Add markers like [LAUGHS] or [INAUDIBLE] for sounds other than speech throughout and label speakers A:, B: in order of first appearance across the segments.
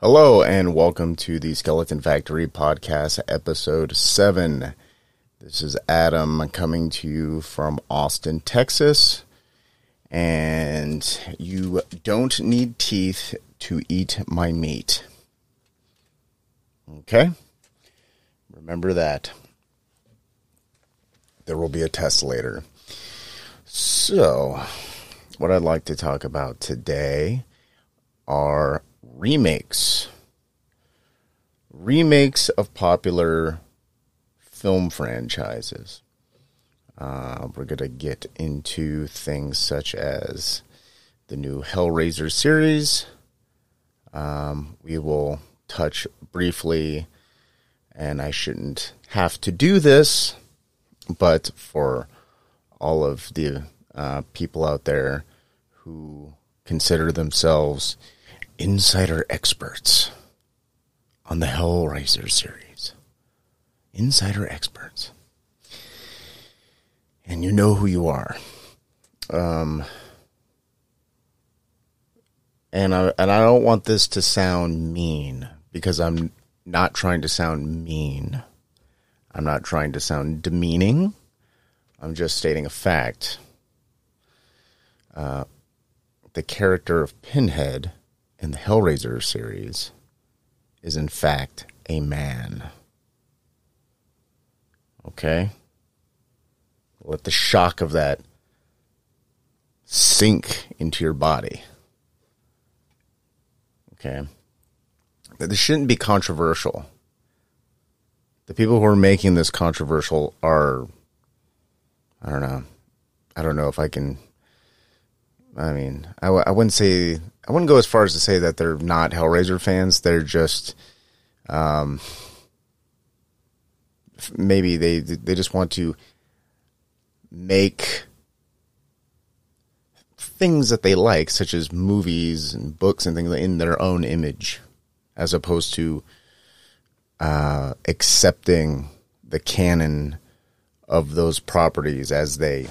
A: Hello, and welcome to the Skeleton Factory podcast, episode 7. This is Adam coming to you from Austin, Texas. And you don't need teeth to eat my meat. Okay? Remember that. There will be a test later. So, what I'd like to talk about today are remakes. Remakes of popular film franchises. Uh, we're going to get into things such as the new Hellraiser series. Um, we will touch briefly, and I shouldn't have to do this, but for all of the uh, people out there who consider themselves insider experts on the Hellraiser series. Insider experts. And you know who you are. Um, and I and I don't want this to sound mean because I'm not trying to sound mean. I'm not trying to sound demeaning. I'm just stating a fact. Uh, the character of Pinhead in the Hellraiser series is in fact a man. Okay? Let the shock of that sink into your body. Okay? This shouldn't be controversial. The people who are making this controversial are, I don't know. I don't know if I can. I mean, I w- I wouldn't say I wouldn't go as far as to say that they're not Hellraiser fans. They're just, um, maybe they they just want to make things that they like, such as movies and books and things, in their own image, as opposed to uh, accepting the canon of those properties as they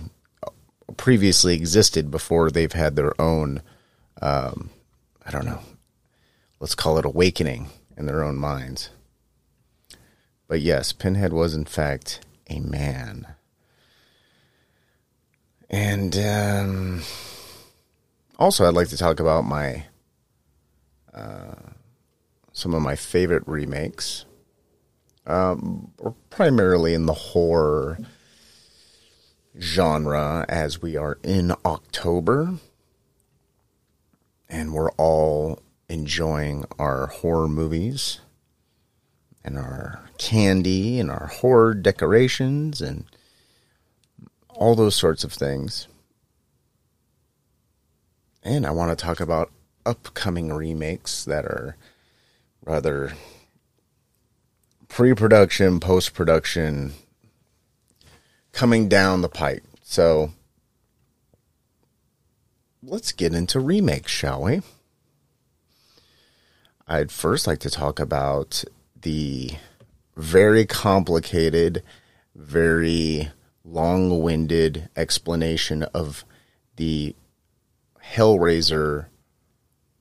A: previously existed before they've had their own um, I don't know, let's call it awakening in their own minds. But yes, Pinhead was in fact a man. And um, also, I'd like to talk about my uh, some of my favorite remakes, um, primarily in the horror genre, as we are in October and we're all enjoying our horror movies and our candy and our horror decorations and all those sorts of things. And I want to talk about upcoming remakes that are rather pre production, post production coming down the pipe. So let's get into remakes, shall we? I'd first like to talk about the very complicated, very long winded explanation of the Hellraiser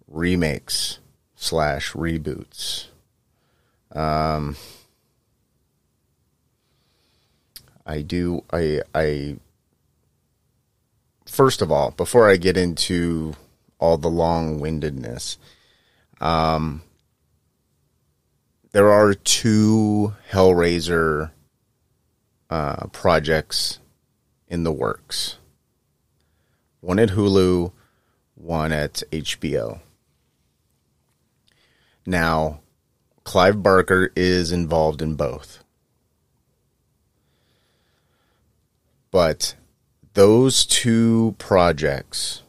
A: remakes slash reboots. Um, I do I I first of all, before I get into all the long windedness, um, there are two Hellraiser uh, projects in the works one at Hulu, one at HBO. Now, Clive Barker is involved in both. But those two projects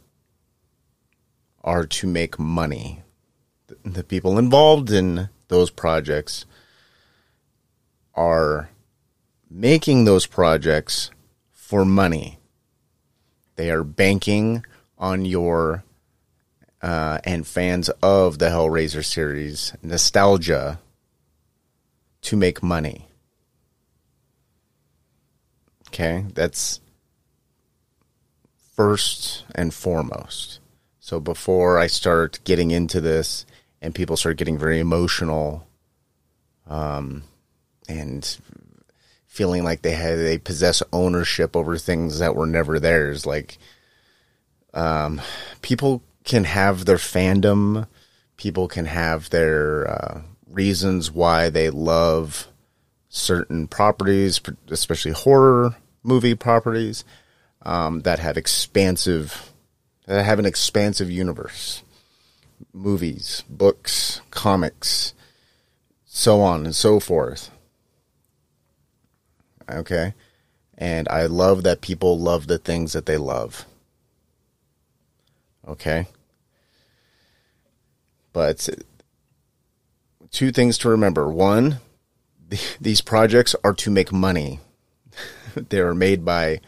A: are to make money. The people involved in those projects are making those projects for money. They are banking on your uh, and fans of the Hellraiser series nostalgia to make money. Okay, that's first and foremost. So before I start getting into this and people start getting very emotional, um, and feeling like they had they possess ownership over things that were never theirs. Like, um, people can have their fandom, people can have their uh, reasons why they love certain properties, especially horror movie properties um, that have expansive that have an expansive universe, movies, books, comics, so on and so forth. Okay, and I love that people love the things that they love. Okay, but two things to remember: one, [LAUGHS] these projects are to make money. [LAUGHS] they are made by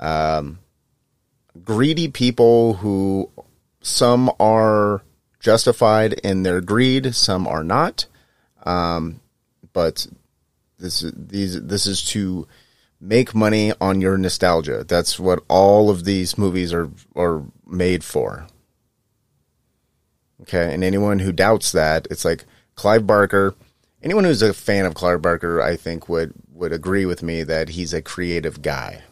A: um, greedy people who some are justified in their greed, some are not. Um, but this these this is to make money on your nostalgia. That's what all of these movies are are made for. Okay, and anyone who doubts that, it's like Clive Barker anyone who's a fan of Clive Barker, I think would would agree with me that he's a creative guy.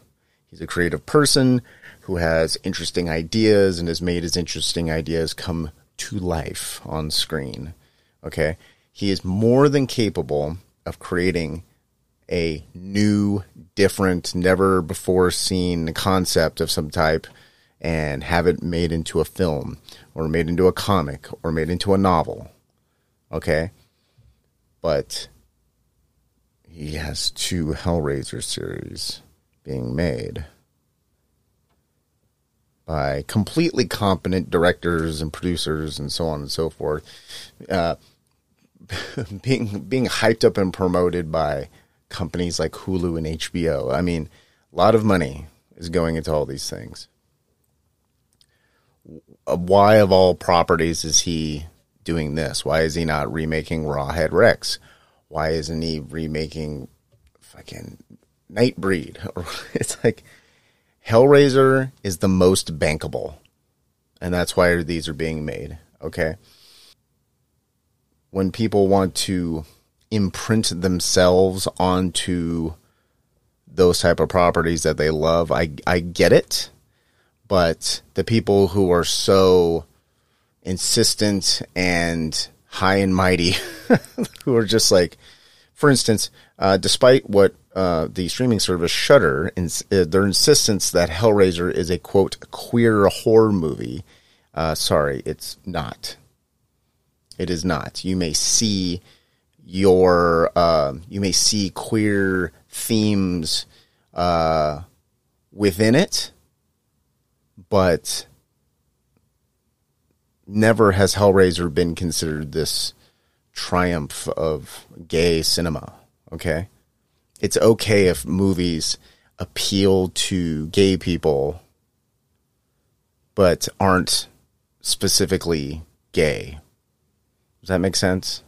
A: He's a creative person who has interesting ideas and has made his interesting ideas come to life on screen. Okay? He is more than capable of creating a new, different, never before seen concept of some type and have it made into a film or made into a comic or made into a novel. Okay? but he has two Hellraiser series being made by completely competent directors and producers and so on and so forth, uh, [LAUGHS] being being hyped up and promoted by companies like Hulu and HBO. I mean, a lot of money is going into all these things. Why of all properties is he doing this? Why is he not remaking Rawhead Rex? Why isn't he remaking fucking Nightbreed? [LAUGHS] it's like Hellraiser is the most bankable, and that's why these are being made. Okay, when people want to imprint themselves onto those type of properties that they love, I I get it, but the people who are so insistent and high and mighty [LAUGHS] who are just like, for instance, uh, despite what uh, the streaming service Shudder, ins- uh, their insistence that Hellraiser is a quote queer horror movie, uh, sorry, it's not. It is not. You may see your uh, you may see queer themes uh, within it, but never has Hellraiser been considered this triumph of gay cinema. Okay. It's okay if movies appeal to gay people, but aren't specifically gay. Does that make sense?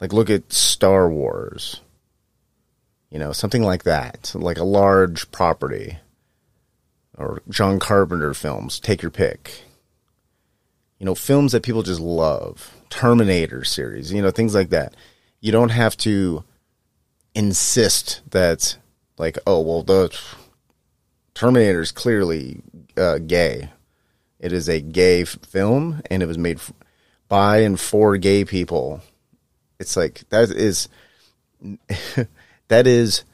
A: Like, look at Star Wars. You know, something like that, like a large property. Or John Carpenter films, take your pick you know, films that people just love, Terminator series, you know, things like that. You don't have to insist that, like, oh, well, the Terminator is clearly uh, gay. It is a gay f- film, and it was made f- by and for gay people. It's like that is [LAUGHS] that is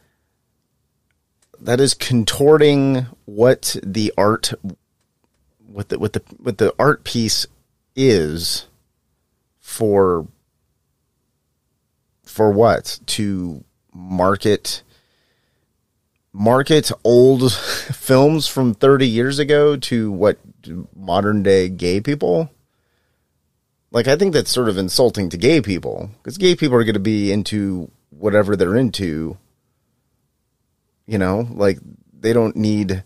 A: that is contorting what the art what the what the what the art piece is for for what to market market old [LAUGHS] films from 30 years ago to what modern day gay people? Like i think that's sort of insulting to gay people because gay people are going to be into whatever they're into you know? Like they don't need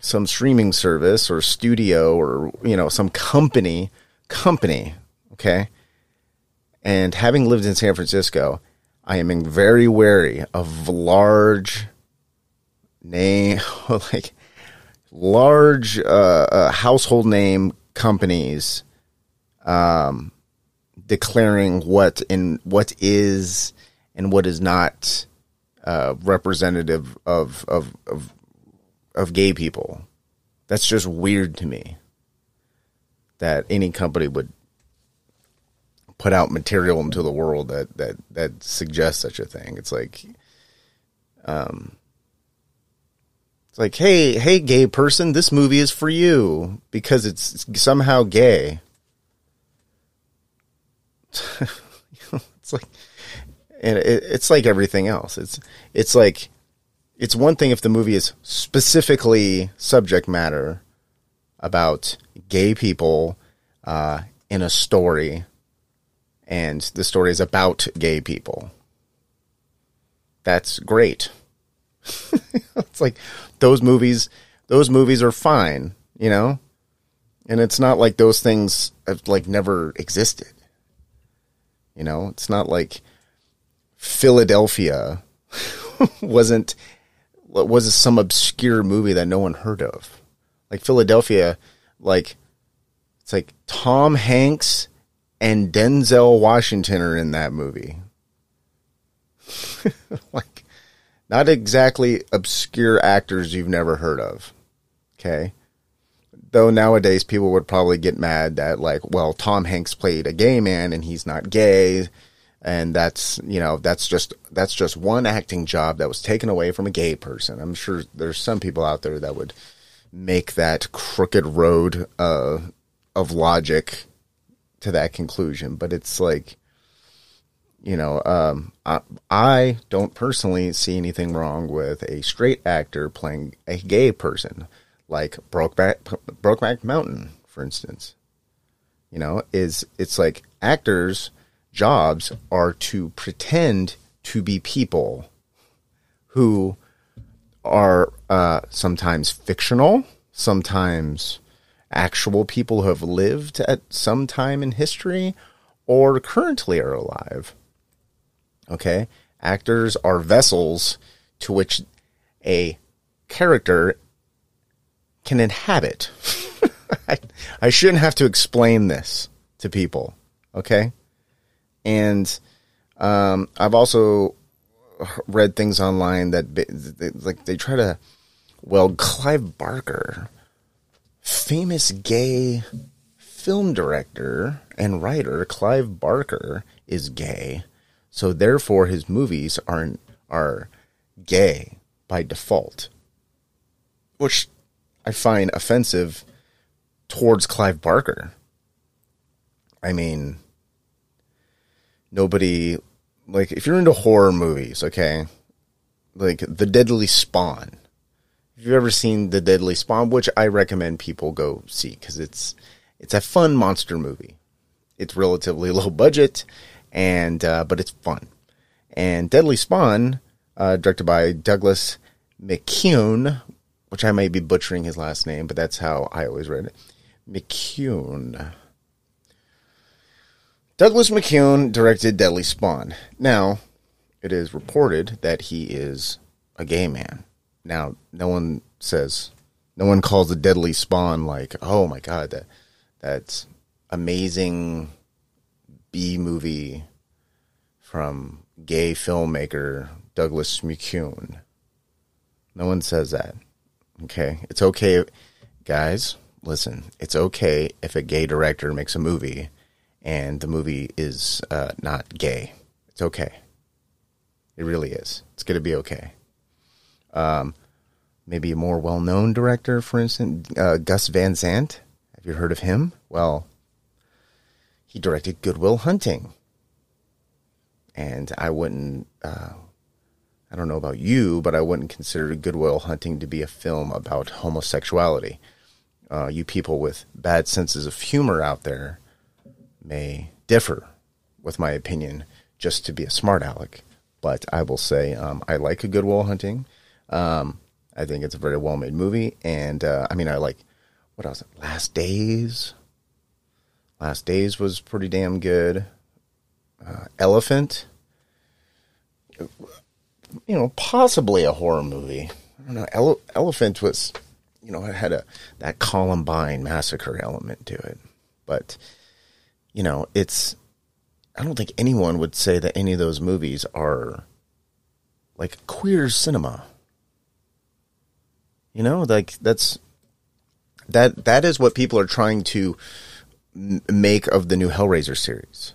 A: some streaming service or studio or you know some company company okay? And having lived in San Francisco I am very wary of large name [LAUGHS] like large uh, uh, household name companies um, declaring what in what is and what is not uh, representative of, of of of gay people. That's just weird to me. That any company would put out material into the world that that that suggests such a thing. It's like, um, it's like, hey, hey, gay person, this movie is for you because it's somehow gay. [LAUGHS] it's like, and it, it's like everything else. It's it's like, it's one thing if the movie is specifically subject matter about gay people uh, in a story and the story is about gay people. That's great. [LAUGHS] it's like those movies those movies are fine, you know? And it's not like those things have like never existed. You know, it's not like Philadelphia [LAUGHS] wasn't was some obscure movie that no one heard of. Like Philadelphia, like it's like Tom Hanks and Denzel Washington are in that movie. [LAUGHS] like, not exactly obscure actors you've never heard of. Okay. Though nowadays people would probably get mad that, like, well, Tom Hanks played a gay man and he's not gay. And that's, you know, that's just, that's just one acting job that was taken away from a gay person. I'm sure there's some people out there that would make that crooked road, uh, of logic to that conclusion, but it's like, you know, um, I, I don't personally see anything wrong with a straight actor playing a gay person, like Brokeback Brokeback Mountain, for instance. You know, is it's like actors' jobs are to pretend to be people who are uh, sometimes fictional, sometimes actual people who have lived at some time in history or currently are alive. Okay? Actors are vessels to which a character can inhabit. [LAUGHS] I, I shouldn't have to explain this to people. Okay? And um, I've also read things online that like they try to well Clive Barker famous gay film director and writer Clive Barker is gay, so therefore his movies are are gay by default, which I find offensive towards Clive Barker. I mean, nobody like if you're into horror movies, okay, like The Deadly Spawn if you've ever seen The Deadly Spawn, which I recommend people go see because it's it's a fun monster movie. It's relatively [LAUGHS] low budget, and uh, but it's fun. And Deadly Spawn, uh, directed by Douglas McKeown, which I may be butchering his last name, but that's how I always read it. McKeown. Douglas McKeown directed Deadly Spawn. Now, it is reported that he is a gay man. Now, no one says, no one calls the Deadly Spawn like, oh my god, that that's amazing B movie from gay filmmaker Douglas McKeown. No one says that. Okay, it's okay, guys. Listen, it's okay if a gay director makes a movie and the movie is uh, not gay. It's okay. It really is. It's going to be okay. Um, maybe a more well known director, for instance, uh, Gus Van Sant. Have you heard of him? Well, he directed Good Will Hunting. And I wouldn't, uh, I don't know about you, but I wouldn't consider Good Will Hunting to be a film about homosexuality. Uh, you people with bad senses of humor out there may differ with my opinion just to be a smart aleck. But I will say um, I like a Good Will Hunting. Um, I think it's a very well made movie, and uh, I mean, I like what else? Last Days. Last Days was pretty damn good. Uh, Elephant. You know, possibly a horror movie. I don't know. Ele- Elephant was, you know, it had a that Columbine massacre element to it, but you know, it's I don't think anyone would say that any of those movies are like queer cinema. You know, like that's that that is what people are trying to make of the new Hellraiser series.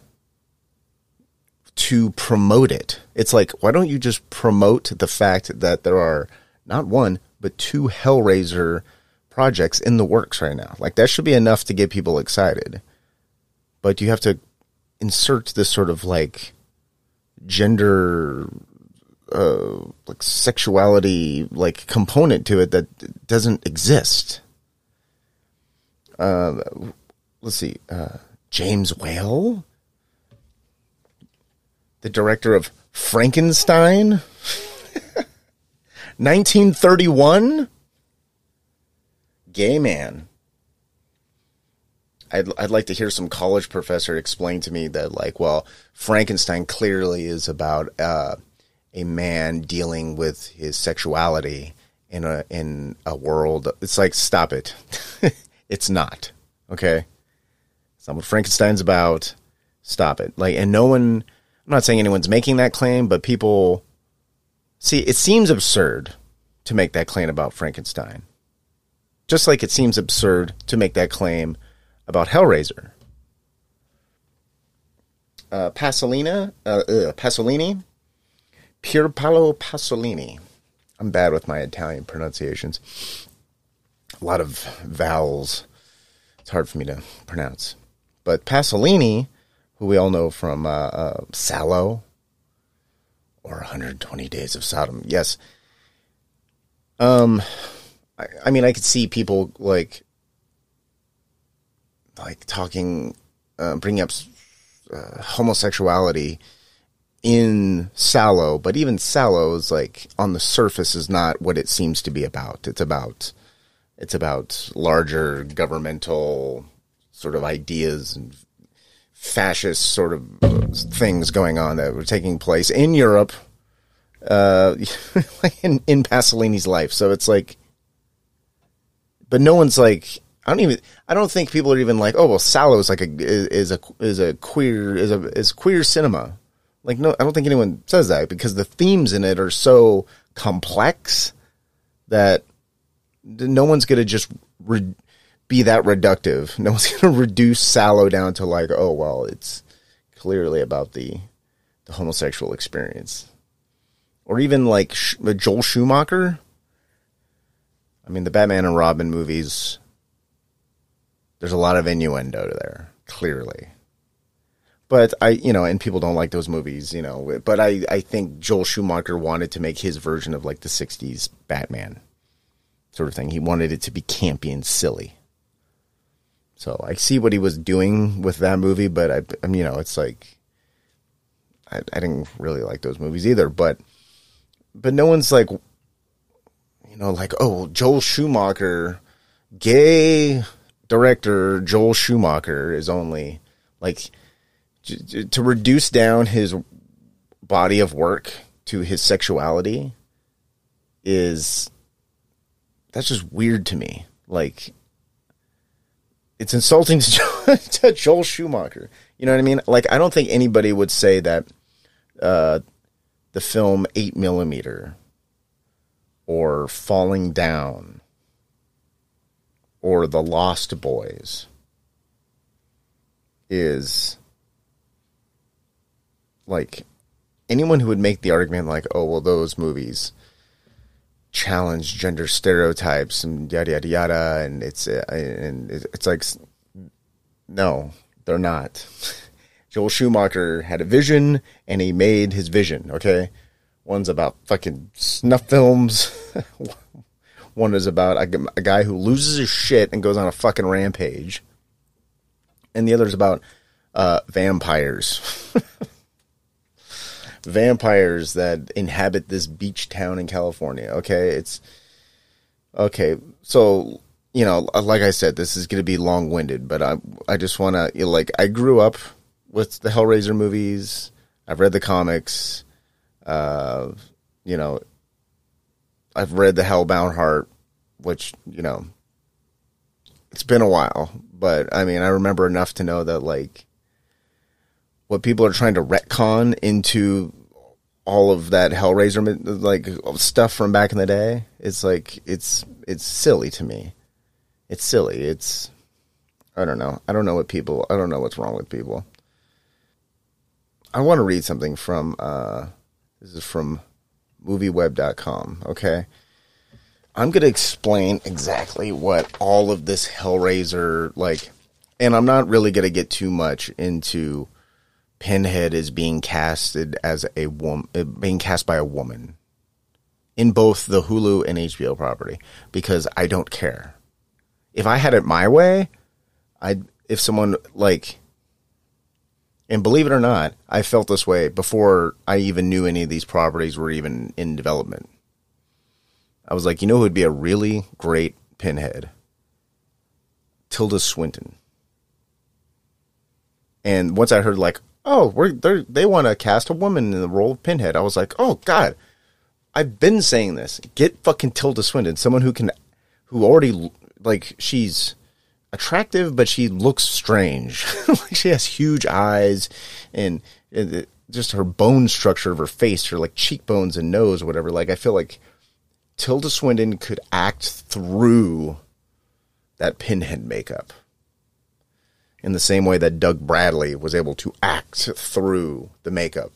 A: To promote it. It's like why don't you just promote the fact that there are not one but two Hellraiser projects in the works right now. Like that should be enough to get people excited. But you have to insert this sort of like gender uh, like sexuality like component to it that doesn't exist. Uh, let's see, uh, James Whale, the director of Frankenstein, [LAUGHS] 1931, gay man. I'd I'd like to hear some college professor explain to me that like, well, Frankenstein clearly is about uh, a man dealing with his sexuality in a in a world. It's like, stop it. [LAUGHS] it's not okay. It's not what Frankenstein's about. Stop it. Like, and no one. I'm not saying anyone's making that claim, but people see. It seems absurd to make that claim about Frankenstein. Just like it seems absurd to make that claim about Hellraiser. Uh, Pasolina, uh, uh, Pasolini, Pier Paolo Pasolini. I'm bad with my Italian pronunciations. A lot of vowels. It's hard for me to pronounce. But Pasolini, who we all know from uh, uh, Salò or 120 Days of Sodom. Yes. Um, I, I mean, I could see people like like talking, uh, bringing up uh, homosexuality in Salò, but even Salò is like on the surface is not what it seems to be about. It's about it's about larger governmental sort of ideas and fascist sort of things going on that were taking place in Europe, uh, [LAUGHS] in in Pasolini's life. So it's like, but no one's like I don't even. I don't think people are even like, oh well, Salò is like a is a is a queer is a is queer cinema. Like no, I don't think anyone says that because the themes in it are so complex that no one's gonna just re- be that reductive. [LAUGHS] No one's gonna reduce Salò down to like, oh well, it's clearly about the the homosexual experience, or even like uh, Joel Schumacher. I mean, the Batman and Robin movies there's a lot of innuendo there, clearly. But I, you know, and people don't like those movies, you know. But I, I think Joel Schumacher wanted to make his version of like the '60s Batman, sort of thing. He wanted it to be campy and silly. So I see what he was doing with that movie, but I, I mean, you know, it's like I, I didn't really like those movies either. But, but no one's like, you know, like oh, Joel Schumacher, gay director Joel Schumacher is only like to reduce down his body of work to his sexuality is that's just weird to me. Like it's insulting to, [LAUGHS] to Joel Schumacher. You know what I mean? Like I don't think anybody would say that uh, the film Eight Millimeter or Falling Down or The Lost Boys is like anyone who would make the argument like, oh, well, those movies challenge gender stereotypes and yada yada yada, and it's uh, and it's like, no, they're not. [LAUGHS] Joel Schumacher had a vision and he made his vision. Okay, one's about fucking snuff films. [LAUGHS] One is about a, a guy who loses his shit and goes on a fucking rampage. And the other is about uh, vampires. [LAUGHS] vampires that inhabit this beach town in California. Okay, it's okay. So you know, like I said, this is going to be long winded, but I I just want to you know, like I grew up with the Hellraiser movies. I've read the comics. Uh, you know, I've read the Hellbound Heart, which you know, it's been a while, but I mean, I remember enough to know that like what people are trying to retcon into all of that Hellraiser like stuff from back in the day. It's like it's it's silly to me. It's silly. It's I don't know. I don't know what people. I don't know what's wrong with people. I want to read something from. Uh, this is from MovieWeb.com. Okay, I'm going to explain exactly what all of this Hellraiser like, and I'm not really going to get too much into Pinhead is being casted as a woman, being cast by a woman in both the Hulu and HBO property because I don't care. If I had it my way, I if someone like and believe it or not, I felt this way before I even knew any of these properties were even in development. I was like, you know who would be a really great pinhead? Tilda Swinton. And once I heard like, oh, we're they want to cast a woman in the role of Pinhead. I was like, oh God, I've been saying this. Get fucking Tilda Swinton, someone who can, who already like she's attractive, but she looks strange. [LAUGHS] like she has huge eyes and, and just her bone structure of her face, her like cheekbones and nose, whatever. Like I feel like Tilda Swinton could act through that Pinhead makeup in the same way that Doug Bradley was able to act through the makeup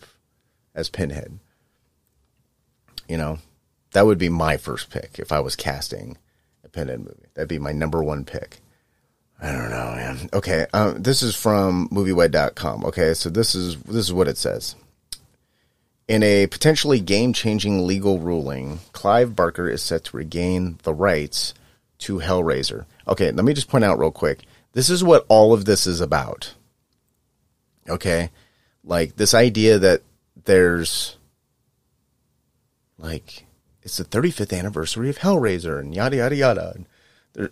A: as Pinhead. You know, that would be my first pick if I was casting a Pinhead movie. That'd be my number one pick. I don't know, man. Okay, um, this is from MovieWeb.com. Okay, so this is this is what it says. In a potentially game-changing legal ruling, Clive Barker is set to regain the rights to Hellraiser. Okay, let me just point out real quick. This is what all of this is about. Okay? Like this idea that there's like it's the 35th anniversary of Hellraiser and yada yada yada.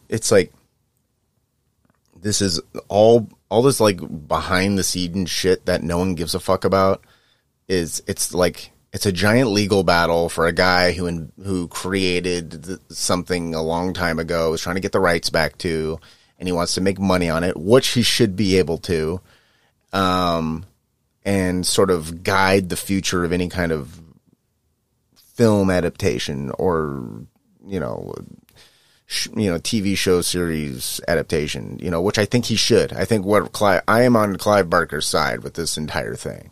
A: It's like this is all all this like behind the scene shit that no one gives a fuck about is it's like it's a giant legal battle for a guy who in, who created something a long time ago is trying to get the rights back to and he wants to make money on it, which he should be able to, um, and sort of guide the future of any kind of film adaptation or you know sh- you know TV show series adaptation you know which I think he should. I think what Clive I am on Clive Barker's side with this entire thing.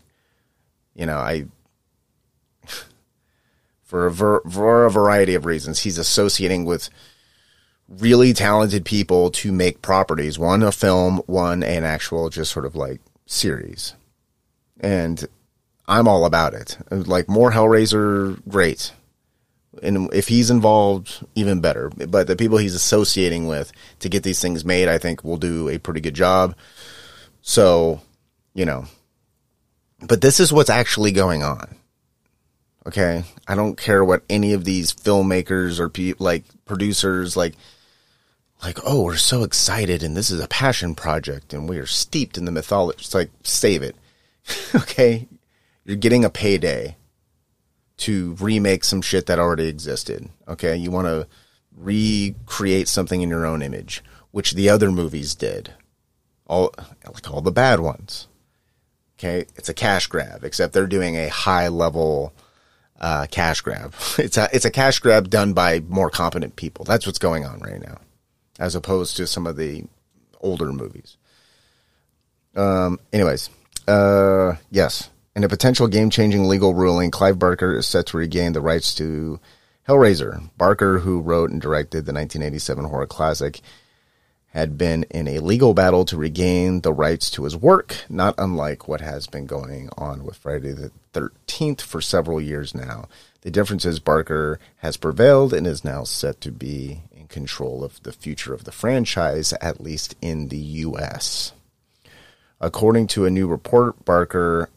A: You know I [LAUGHS] for a ver- for a variety of reasons he's associating with really talented people to make properties one a film one an actual just sort of like series. And i'm all about it. Like more hellraiser great. And if he's involved even better. But the people he's associating with to get these things made i think will do a pretty good job. So you know. But this is what's actually going on. Okay? I don't care what any of these filmmakers or pe- like producers like like, oh, we're so excited and this is a passion project and we are steeped in the mythology. It's like, save it. [LAUGHS] okay. You're getting a payday to remake some shit that already existed. Okay. You want to recreate something in your own image, which the other movies did. All, like all the bad ones. Okay. It's a cash grab, except they're doing a high level, uh, cash grab. [LAUGHS] It's a, it's a cash grab done by more competent people. That's what's going on right now as opposed to some of the older movies. Um, anyways, uh, yes. In a potential game changing legal ruling, Clive Barker is set to regain the rights to Hellraiser. Barker, who wrote and directed the 1987 horror classic, had been in a legal battle to regain the rights to his work, not unlike what has been going on with Friday the 13th for several years now. The difference is Barker has prevailed and is now set to be control of the future of the franchise, at least in the U.S. According to a new report, Barker,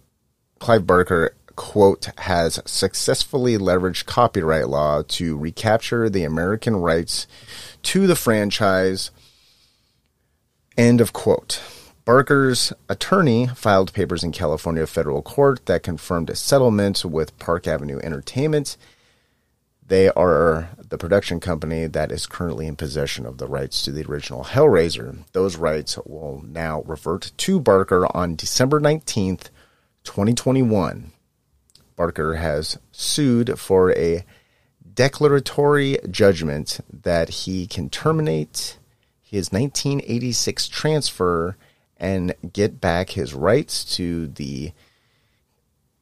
A: Clive Barker, quote, has successfully leveraged copyright law to recapture the American rights to the franchise. End of quote. Barker's attorney filed papers in California federal court that confirmed a settlement with Park Avenue Entertainment they are the production company that is currently in possession of the rights to the original Hellraiser. Those rights will now revert to Barker on December 19th 2021, Barker has sued for a declaratory judgment that he can terminate his 1986 transfer and get back his rights to the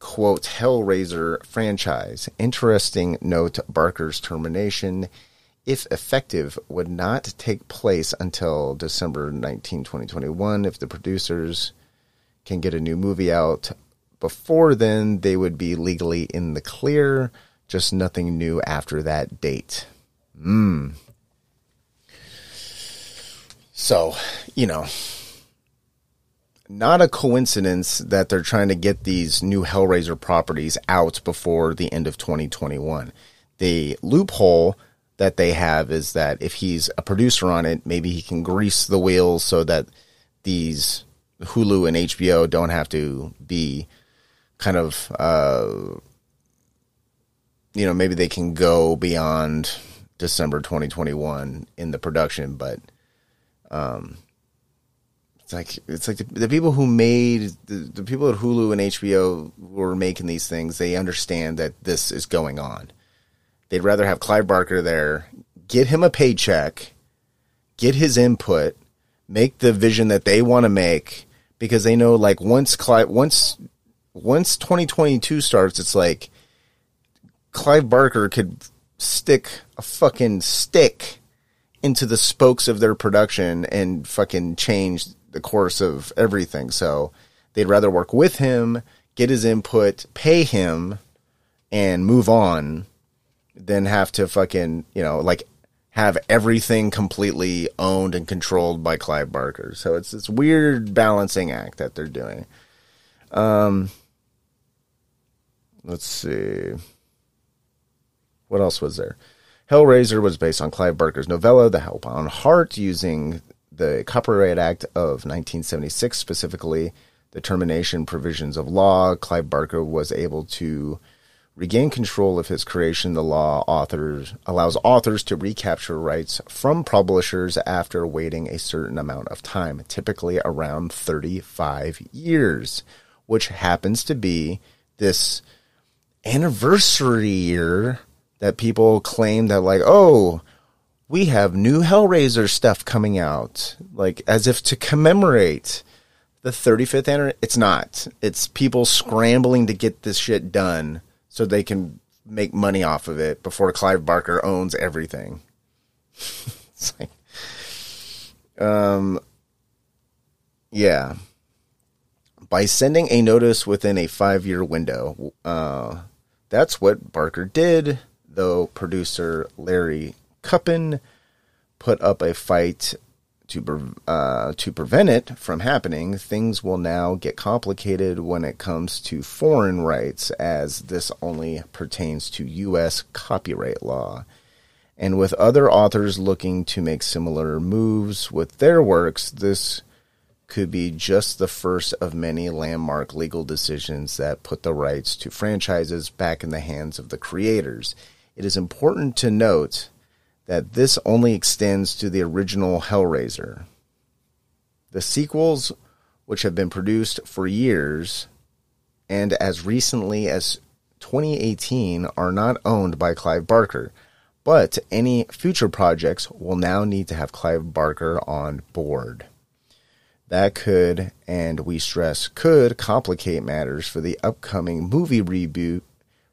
A: quote Hellraiser franchise. Interesting note Barker's termination, if effective, would not take place until December 19, 2021. If the producers can get a new movie out before then, they would be legally in the clear. Just nothing new after that date. Hmm. So, you know, not a coincidence that they're trying to get these new Hellraiser properties out before the end of 2021. The loophole that they have is that if he's a producer on it, maybe he can grease the wheels so that these Hulu and HBO don't have to be kind of, uh, you know, maybe they can go beyond December 2021 in the production, but um, like it's like the, the people who made the, the, people at Hulu and HBO who were making these things. They understand that this is going on. They'd rather have Clive Barker there, get him a paycheck, get his input, make the vision that they want to make, because they know like once Clive once once 2022 starts, it's like Clive Barker could stick a fucking stick into the spokes of their production and fucking change the course of everything. So they'd rather work with him, get his input, pay him, and move on than have to fucking, you know, like have everything completely owned and controlled by Clive Barker. So it's this weird balancing act that they're doing. Um, let's see. What else was there? Hellraiser was based on Clive Barker's novella, The Hellbound Heart, using the Copyright Act of 1976, specifically the termination provisions of law. Clive Barker was able to regain control of his creation. The law authors allows authors to recapture rights from publishers after waiting a certain amount of time, typically around 35 years, which happens to be this anniversary year that people claim that like, oh, we have new Hellraiser stuff coming out, like as if to commemorate the 35th anniversary. It's not. It's people scrambling to get this shit done so they can make money off of it before Clive Barker owns everything. [LAUGHS] it's like, um, yeah. By sending a notice within a five year window, uh, that's what Barker did though producer Larry Kuppin put up a fight to uh, to prevent it from happening, things will now get complicated when it comes to foreign rights, as this only pertains to U.S. copyright law. And with other authors looking to make similar moves with their works, this could be just the first of many landmark legal decisions that put the rights to franchises back in the hands of the creators it is important to note that this only extends to the original Hellraiser. The sequels, which have been produced for years and as recently as 2018, are not owned by Clive Barker, but any future projects will now need to have Clive Barker on board. That could, and we stress could, complicate matters for the upcoming movie reboot,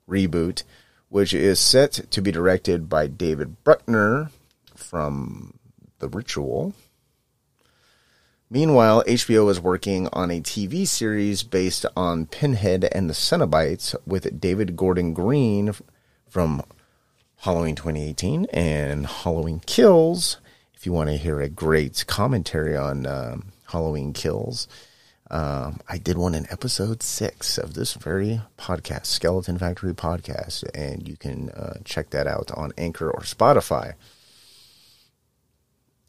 A: reboot which is set to be directed by David Bruckner from The Ritual. Meanwhile, HBO is working on a TV series based on Pinhead and the Cenobites with David Gordon Green from Halloween 2018 and Halloween Kills. If you want to hear a great commentary on um, Halloween Kills, um, I did one in episode six of this very podcast, Skeleton Factory podcast, and you can uh, check that out on Anchor or Spotify.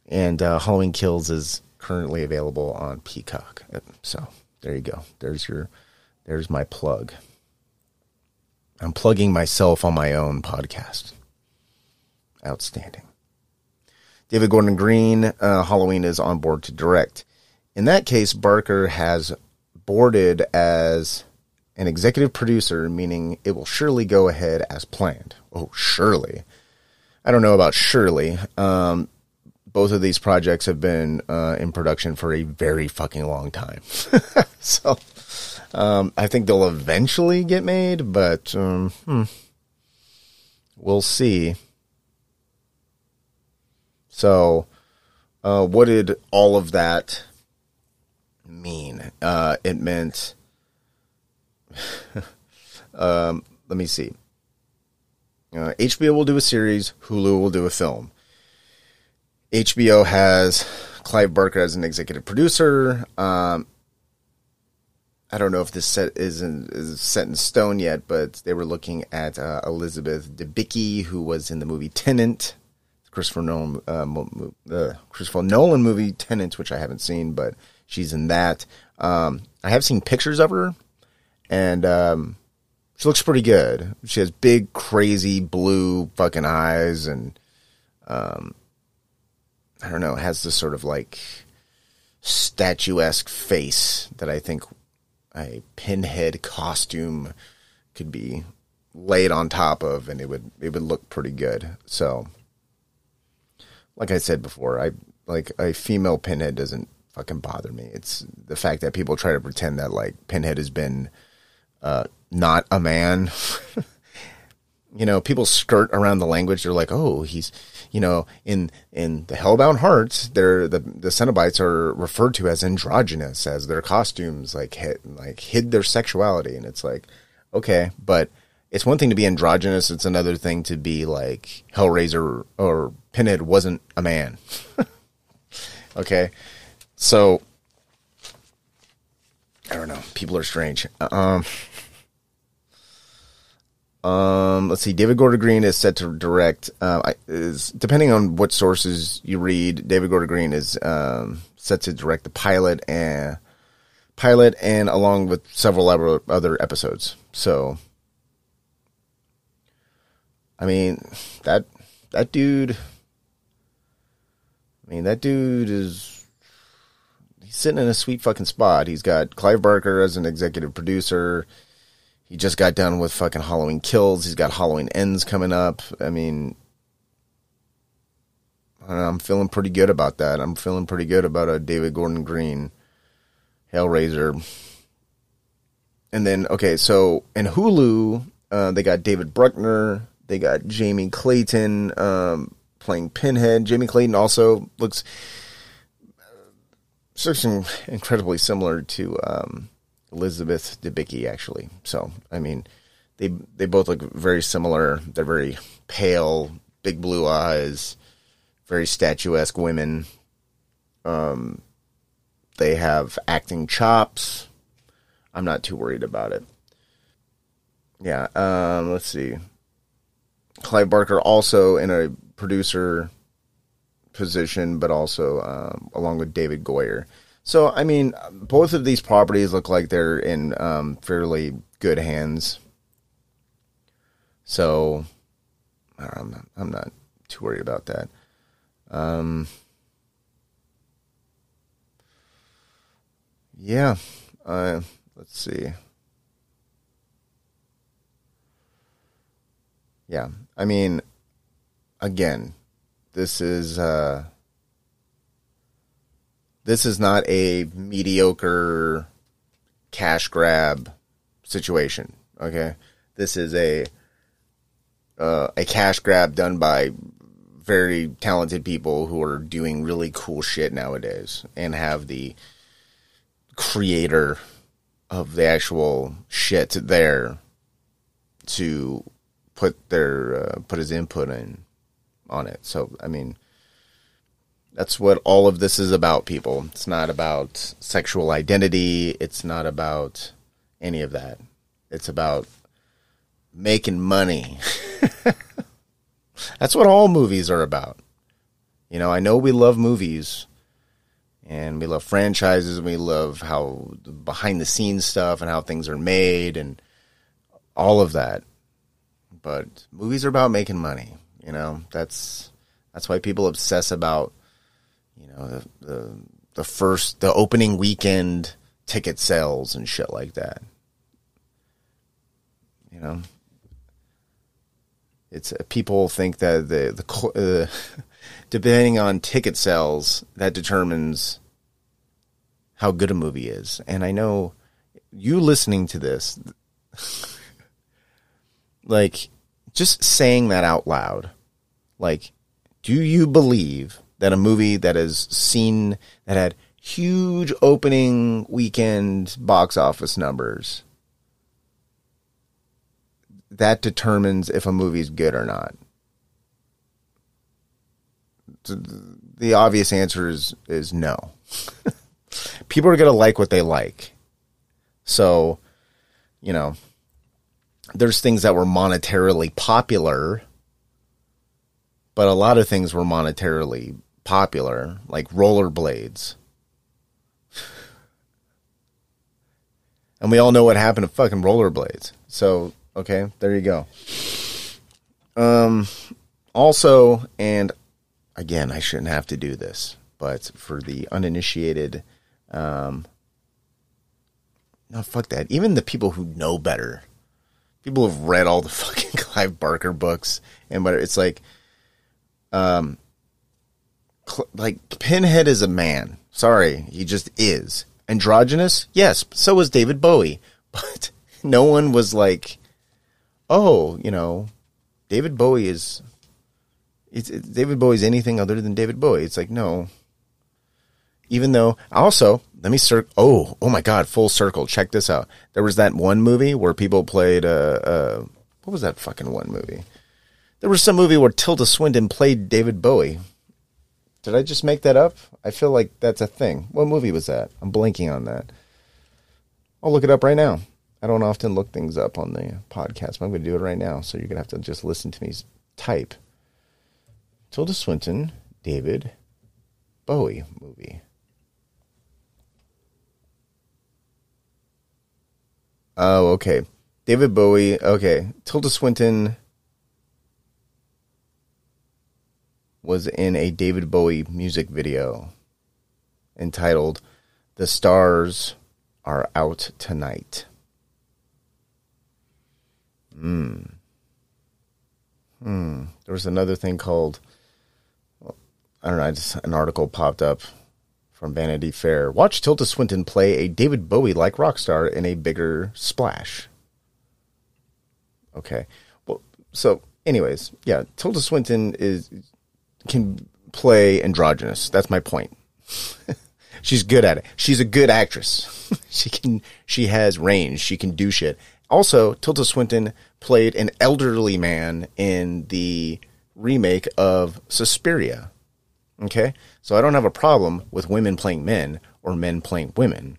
A: And uh, Halloween Kills is currently available on Peacock. So there you go. There's your, there's my plug. I'm plugging myself on my own podcast. Outstanding. David Gordon Green, uh, Halloween is on board to direct. In that case, Barker has boarded as an executive producer, meaning it will surely go ahead as planned. Oh, surely. I don't know about surely. Um, both of these projects have been uh, in production for a very fucking long time. [LAUGHS] so um, I think they'll eventually get made, but um, hmm, we'll see. So, uh, what did all of that mean? Uh, it meant, [LAUGHS] um, let me see. Uh, HBO will do a series, Hulu will do a film. HBO has Clive Barker as an executive producer. Um, I don't know if this set is, is set in stone yet, but they were looking at uh, Elizabeth Debicki, who was in the movie Tenet, Christopher Nolan, uh, uh, Christopher Nolan movie Tenet, which I haven't seen, but she's in that. Um, I have seen pictures of her, and um, she looks pretty good. She has big, crazy blue fucking eyes, and um, I don't know, has this sort of like statuesque face that I think a pinhead costume could be laid on top of, and it would it would look pretty good. So, like I said before, I like a female pinhead doesn't fucking bother me. It's the fact that people try to pretend that like pinhead has been uh, not a man. [LAUGHS] you know, people skirt around the language. They're like, oh, he's you know, in in the Hellbound Hearts, they're the the Cenobites are referred to as androgynous, as their costumes like hit like hid their sexuality, and it's like, okay, but it's one thing to be androgynous; it's another thing to be like Hellraiser or Pinhead wasn't a man. [LAUGHS] okay, so I don't know. People are strange. Um. Um, let's see. David Gordon Green is set to direct. Uh, is depending on what sources you read. David Gordon Green is um, set to direct the pilot and pilot, and along with several other episodes. So, I mean that that dude. I mean that dude is sitting in a sweet fucking spot. He's got Clive Barker as an executive producer he just got done with fucking Halloween Kills. He's got Halloween Ends coming up. I mean, I'm feeling pretty good about that. I'm feeling pretty good about a David Gordon Green Hellraiser. And then, okay, so in Hulu, uh, they got David Bruckner. They got Jamie Clayton um, playing Pinhead. Jamie Clayton also looks uh, incredibly similar to um, Elizabeth Debicki, actually. So, I mean, they they both look very similar. They're very pale, big blue eyes, very statuesque women. Um, they have acting chops. I'm not too worried about it. Yeah. Um, let's see. Clive Barker also in a producer position, but also um, along with David Goyer. So, I mean, both of these properties look like they're in um, fairly good hands. So, I'm not, I'm not too worried about that. Um, yeah. Uh, let's see. Yeah. I mean, again, this is. Uh, this is not a mediocre cash grab situation. Okay, this is a uh, a cash grab done by very talented people who are doing really cool shit nowadays and have the creator of the actual shit there to put their uh, put his input in on it. So I mean, that's what all of this is about, people. It's not about sexual identity. It's not about any of that. It's about making money. [LAUGHS] That's what all movies are about. You know, I know we love movies and we love franchises and we love how behind the scenes stuff and how things are made and all of that. But movies are about making money, you know. That's that's why people obsess about you know the, the the first the opening weekend ticket sales and shit like that. you know, it's uh, people think that the the uh, [LAUGHS] depending on ticket sales that determines how good a movie is. And I know you listening to this, [LAUGHS] like just saying that out loud, like, do you believe that a movie that has seen that had huge opening weekend box office numbers that determines if a movie's good or not? The obvious answer is is no. [LAUGHS] People are going to like what they like. So, you know, there's things that were monetarily popular, but a lot of things were monetarily popular, like rollerblades. and we all know what happened to fucking rollerblades. So, okay, there you go. Um, also, and again, I shouldn't have to do this, but for the uninitiated, um, no, fuck that. Even the people who know better, people who've read all the [LAUGHS] fucking Clive Barker books, and but it's like, um, like Pinhead is a man. Sorry, he just is androgynous. Yes, so was David Bowie, [LAUGHS] but no one was like, oh, you know, David Bowie is. It's, it's David Bowie's anything other than David Bowie. It's like no. Even though also let me start. Oh, oh my God! Full circle. Check this out. There was that one movie where people played. Uh, uh, what was that fucking one movie? There was some movie where Tilda Swinton played David Bowie. Did I just make that up? I feel like that's a thing. What movie was that? I'm blanking on that. I'll look it up right now. I don't often look things up on the podcast, but I'm going to do it right now. So you're going to have to just listen to me type. Tilda Swinton, David Bowie movie. Oh, okay. David Bowie. Okay. Tilda Swinton was in a David Bowie music video entitled The Stars Are Out Tonight. Hmm. Hmm. There was another thing called, I don't know, just an article popped up from Vanity Fair. Watch Tilda Swinton play a David Bowie like rock star in a bigger splash. Okay. Well, so, anyways, yeah, Tilda Swinton is can play androgynous. That's my point. [LAUGHS] She's good at it. She's a good actress. [LAUGHS] she can. She has range. She can do shit. Also, Tilda Swinton played an elderly man in the remake of Suspiria. Okay, so I don't have a problem with women playing men or men playing women.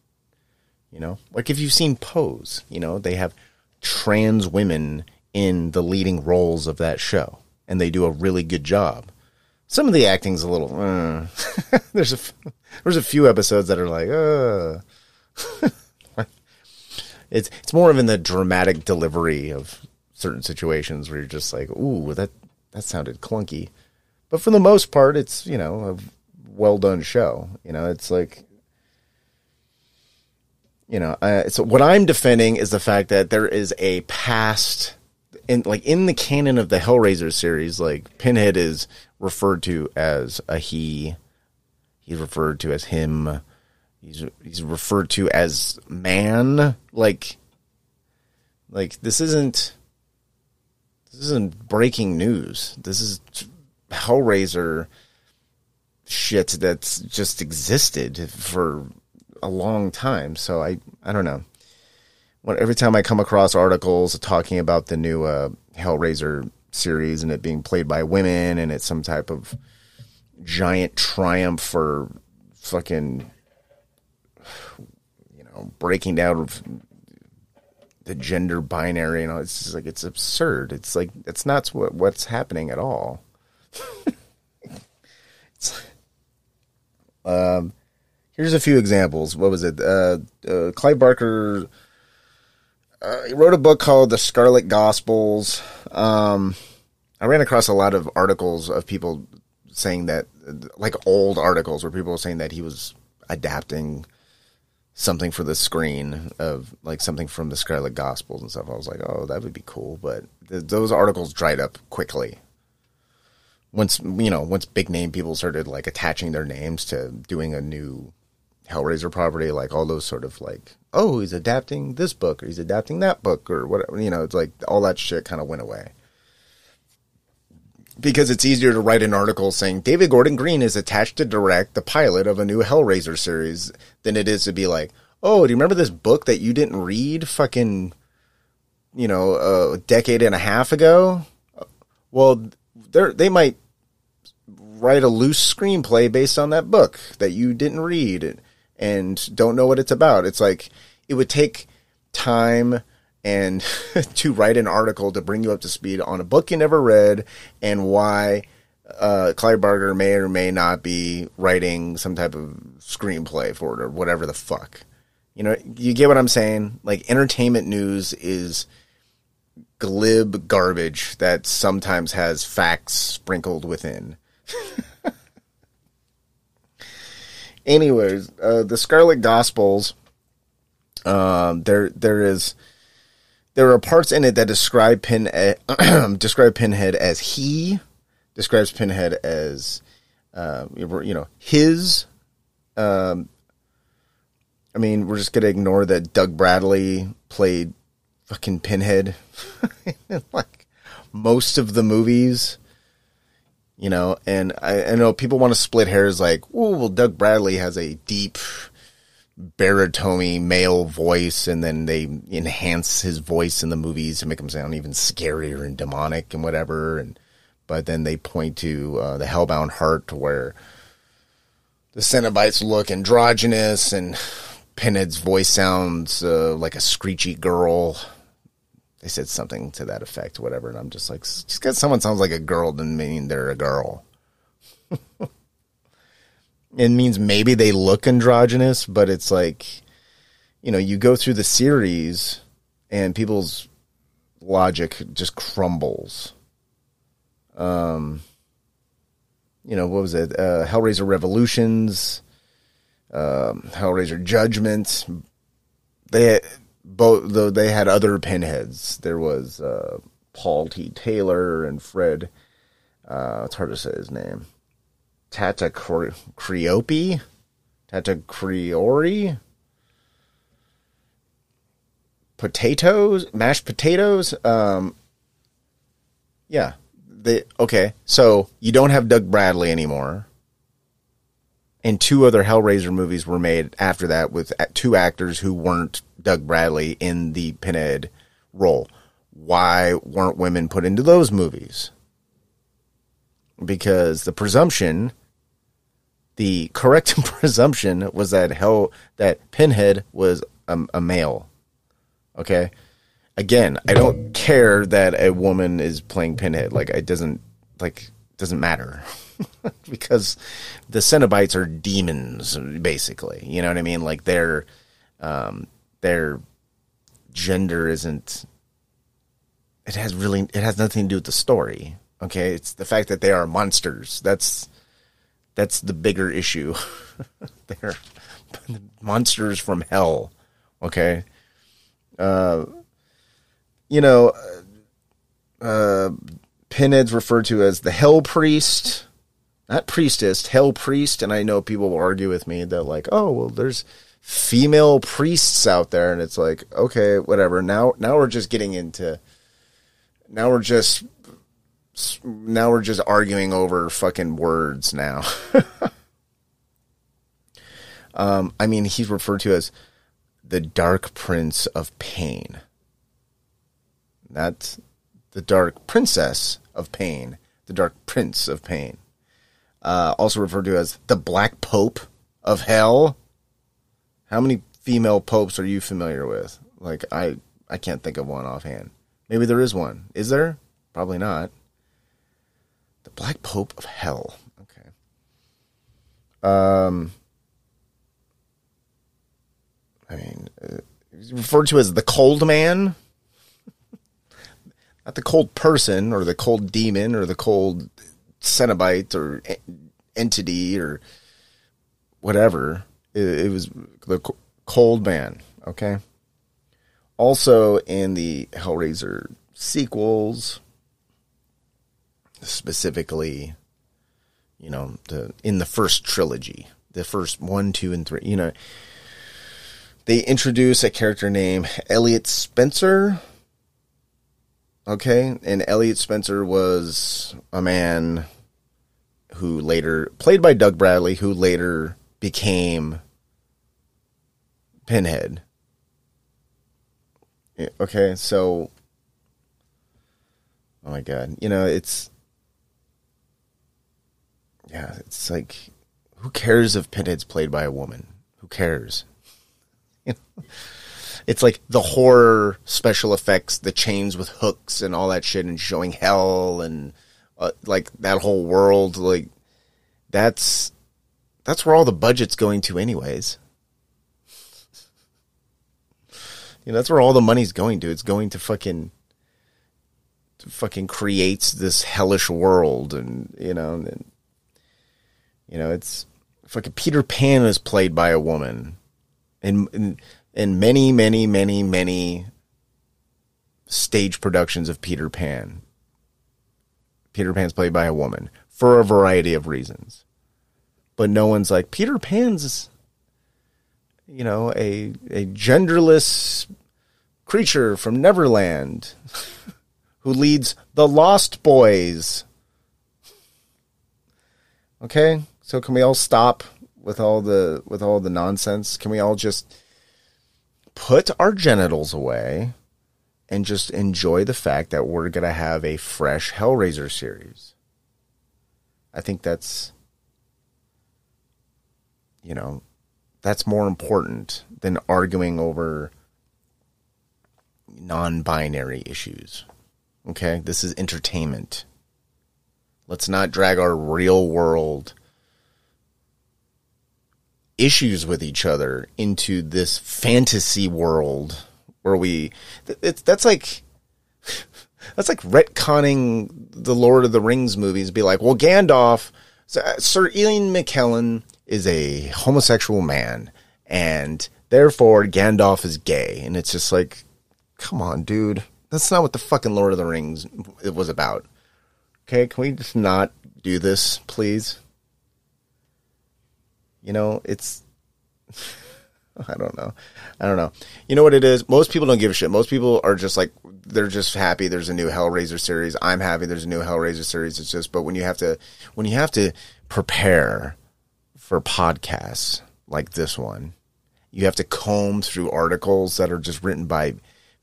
A: You know, like if you've seen Pose, you know they have trans women in the leading roles of that show, and they do a really good job. Some of the acting's a little. Uh, [LAUGHS] there's a there's a few episodes that are like, uh. [LAUGHS] it's it's more of in the dramatic delivery of certain situations where you're just like, ooh, that that sounded clunky. But for the most part, it's you know a well done show. You know, it's like you know, uh, so what I'm defending is the fact that there is a past in like in the canon of the Hellraiser series, like Pinhead is referred to as a he. He's referred to as him. He's he's referred to as man. Like like this isn't this isn't breaking news. This is Hellraiser shit that's just existed for a long time. So I I don't know. When, every time I come across articles talking about the new uh, Hellraiser series and it being played by women and it's some type of giant triumph for fucking you know breaking down the gender binary and all it's just like it's absurd it's like it's not what what's happening at all [LAUGHS] um here's a few examples what was it uh, uh clive barker uh, he wrote a book called The Scarlet Gospels. Um, I ran across a lot of articles of people saying that, like old articles where people were saying that he was adapting something for the screen of like something from the Scarlet Gospels and stuff. I was like, oh, that would be cool, but th- those articles dried up quickly. Once you know, once big name people started like attaching their names to doing a new Hellraiser property, like all those sort of like, oh, he's adapting this book or he's adapting that book or whatever. You know, it's like all that shit kind of went away because it's easier to write an article saying David Gordon Green is attached to direct the pilot of a new Hellraiser series than it is to be like, oh, do you remember this book that you didn't read fucking, you know, a decade and a half ago? Well, they they might write a loose screenplay based on that book that you didn't read and don't know what it's about. It's like it would take time and [LAUGHS] to write an article to bring you up to speed on a book you never read and why uh, Clive Barker may or may not be writing some type of screenplay for it or whatever the fuck. You know, you get what I'm saying? Like entertainment news is glib garbage that sometimes has facts sprinkled within. [LAUGHS] Anyways, uh, the Scarlet Gospels. Um, there, there is, there are parts in it that describe Pin, [CLEARS THROAT] describe Pinhead as he, describes Pinhead as, uh, you know, his. Um, I mean, we're just gonna ignore that Doug Bradley played fucking Pinhead, [LAUGHS] like most of the movies you know, and I, I know people want to split hairs like, oh, well, Doug Bradley has a deep baritone male voice, and then they enhance his voice in the movies to make him sound even scarier and demonic and whatever. And but then they point to uh, the Hellbound Heart, where the Cenobites look androgynous, and Pinhead's voice sounds uh, like a screechy girl they said something to that effect, whatever. And I'm just like, just because someone sounds like a girl doesn't mean they're a girl. [LAUGHS] it means maybe they look androgynous, but it's like, you know, you go through the series and people's logic just crumbles. Um, you know, what was it? Uh, Hellraiser Revelations, um, Hellraiser Judgment. They both though they had other pinheads. There was uh, Paul T. Taylor and Fred. Uh, it's hard to say his name. Tata Creopi, Tata Creori. Potatoes, mashed potatoes. Um, yeah, they okay. So you don't have Doug Bradley anymore and two other Hellraiser movies were made after that with two actors who weren't Doug Bradley in the Pinhead role. Why weren't women put into those movies? Because the presumption, the correct [LAUGHS] presumption was that hell that Pinhead was a, a male. Okay, again, I don't care that a woman is playing Pinhead. Like it doesn't like doesn't matter. [LAUGHS] because the Cenobites are demons, basically. You know what I mean? Like their um, their gender isn't. It has really. It has nothing to do with the story. Okay, it's the fact that they are monsters. That's that's the bigger issue. [LAUGHS] They're [LAUGHS] monsters from hell. Okay. Uh, you know, uh, Pinhead's referred to as the Hell Priest not priestess, hell priest. And I know people will argue with me that like, oh well, there's female priests out there, and it's like, okay, whatever. Now, now we're just getting into. Now we're just. Now we're just arguing over fucking words now. [LAUGHS] um, I mean, he's referred to as the Dark Prince of Pain. That's the Dark Princess of Pain, the Dark Prince of Pain uh, also referred to as the Black Pope of Hell. How many female popes are you familiar with? Like I, I can't think of one offhand. Maybe there is one. Is there? Probably not. The Black Pope of Hell. Okay. Um. I mean, uh, referred to as the Cold Man. [LAUGHS] Not the cold person or the cold demon or the cold Cenobite or entity or whatever. It, it was the Cold man. Okay. Also in the Hellraiser sequels, specifically, you know, the in the first trilogy, the first one, two, and three, you know, they introduce a character named Elliot Spencer. Okay, and Elliot Spencer was a man who later played by Doug Bradley, who later became Pinhead. Okay, so oh my god, you know it's yeah, it's like who cares if Pinhead's played by a woman? Who cares? [LAUGHS] You know? It's like the horror special effects, the chains with hooks and all that shit, and showing hell and uh, like that whole world. Like that's that's where all the budget's going to, anyways. You know, that's where all the money's going to. It's going to fucking to fucking creates this hellish world and you know and, you know, it's fucking Peter Pan is played by a woman. In in, in many, many, many, many stage productions of Peter Pan. Peter Pan's played by a woman for a variety of reasons. But no one's like Peter Pan's you know, a a genderless creature from Neverland [LAUGHS] who leads the Lost Boys. Okay? So can we all stop with all the with all the nonsense? Can we all just put our genitals away and just enjoy the fact that we're going to have a fresh Hellraiser series? I think that's you know, that's more important than arguing over non binary issues. Okay? This is entertainment. Let's not drag our real world issues with each other into this fantasy world where we it's that's like [LAUGHS] that's like retconning the Lord of the Rings movies be like well Gandalf Sir Ian McKellen is a homosexual man and therefore Gandalf is gay and it's just like come on dude that's not what the fucking Lord of the Rings it was about okay can we just not do this please you know it's [LAUGHS] I don't know. I don't know. You know what it is? Most people don't give a shit. Most people are just like they're just happy there's a new Hellraiser series. I'm happy there's a new Hellraiser series. It's just but when you have to when you have to prepare for podcasts like this one, you have to comb through articles that are just written by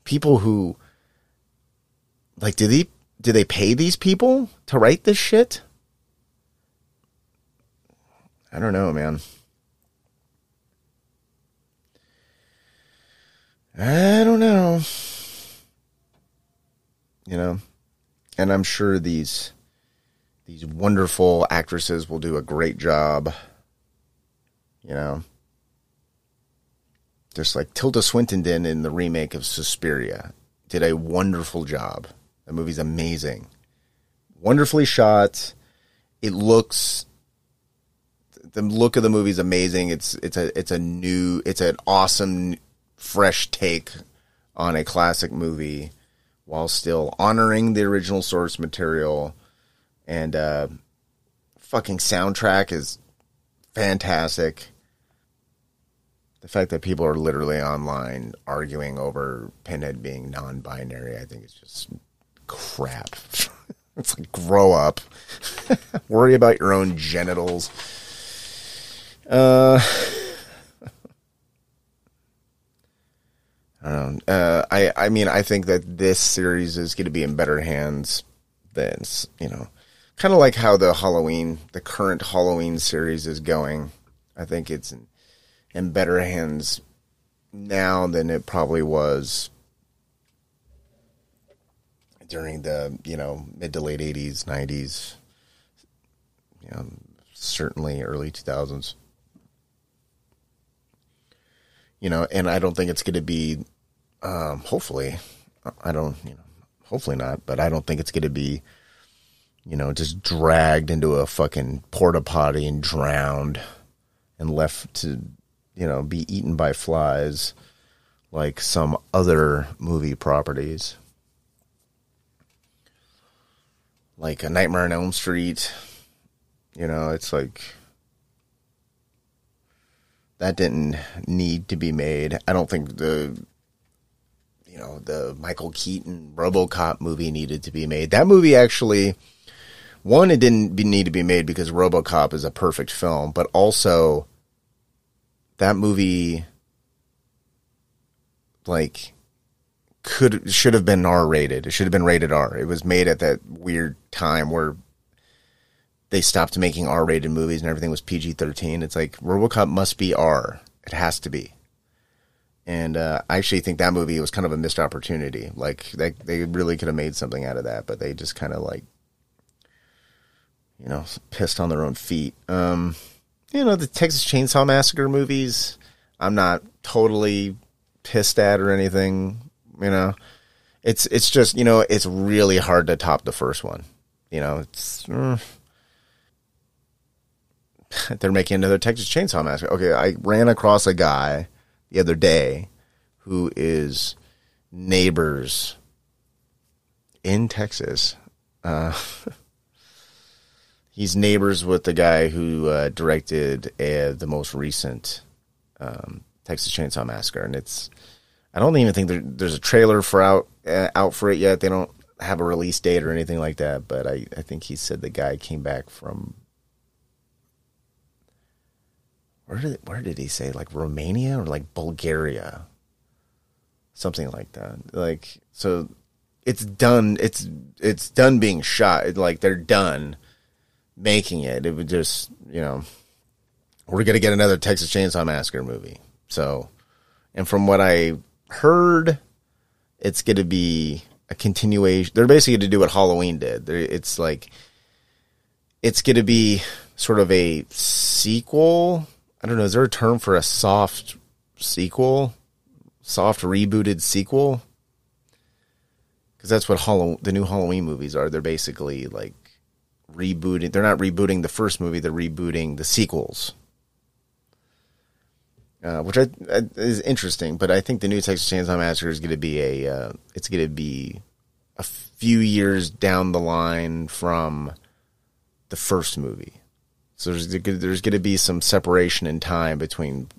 A: people who like did they do they pay these people to write this shit? I don't know, man. I don't know. You know, and I'm sure these these wonderful actresses will do a great job. You know, just like Tilda Swinton did in the remake of Suspiria, did a wonderful job. The movie's amazing, wonderfully shot. It looks the look of the movie is amazing. It's it's a it's a new it's an awesome fresh take on a classic movie while still honoring the original source material and uh fucking soundtrack is fantastic. The fact that people are literally online arguing over Pinhead being non-binary, I think it's just crap. [LAUGHS] it's like grow up. [LAUGHS] Worry about your own genitals. Uh I don't know. Uh, I I mean, I think that this series is going to be in better hands than you know, kind of like how the Halloween, the current Halloween series is going. I think it's in, in better hands now than it probably was during the you know mid to late '80s, '90s, you know, certainly early 2000s you know, and I don't think it's going to be, um, hopefully, I don't, you know, hopefully not, but I don't think it's going to be, you know, just dragged into a fucking porta potty and drowned and left to, you know, be eaten by flies like some other movie properties. Like a Nightmare on Elm Street. You know, it's like that didn't need to be made. I don't think the you know, the Michael Keaton RoboCop movie needed to be made. That movie actually one, it didn't be, need to be made because RoboCop is a perfect film, but also that movie, like, could should have been R rated. It should have been rated R. It was made at that weird time where they stopped making R rated movies and everything was PG thirteen. It's like RoboCop must be R. It has to be. And uh, I actually think that movie was kind of a missed opportunity. Like they they really could have made something out of that, but they just kind of like you know, pissed on their own feet. Um, you know, the Texas Chainsaw Massacre movies, I'm not totally pissed at or anything. You know, it's it's just you know it's really hard to top the first one. You know, it's mm, [LAUGHS] they're making another Texas Chainsaw Massacre. Okay, I ran across a guy the other day who is neighbors in Texas. Uh, [LAUGHS] he's neighbors with the guy who uh, directed uh, the most recent um, Texas Chainsaw Massacre, and it's I don't even think there, there's a trailer for out uh, out for it yet. They don't have a release date or anything like that, but I, I think he said the guy came back from where did where did he say like Romania or like Bulgaria, something like that. Like so, it's done. It's it's done being shot. Like they're done making it. It would just, you know, we're going to get another Texas Chainsaw Massacre movie. So, and from what I heard, it's going to be a continuation. They're basically going to do what Halloween did. It's like, it's going to be sort of a sequel. I don't know. Is there a term for a soft sequel? Soft rebooted sequel? Because that's what Halloween, the new Halloween movies are. They're basically like rebooting. They're not rebooting the first movie. They're rebooting the sequels, uh, which I, I, is interesting. But I think the new Texas Chainsaw Massacre is going to be a. Uh, it's going to be a few years down the line from the first movie. So there's there's going to be some separation in time between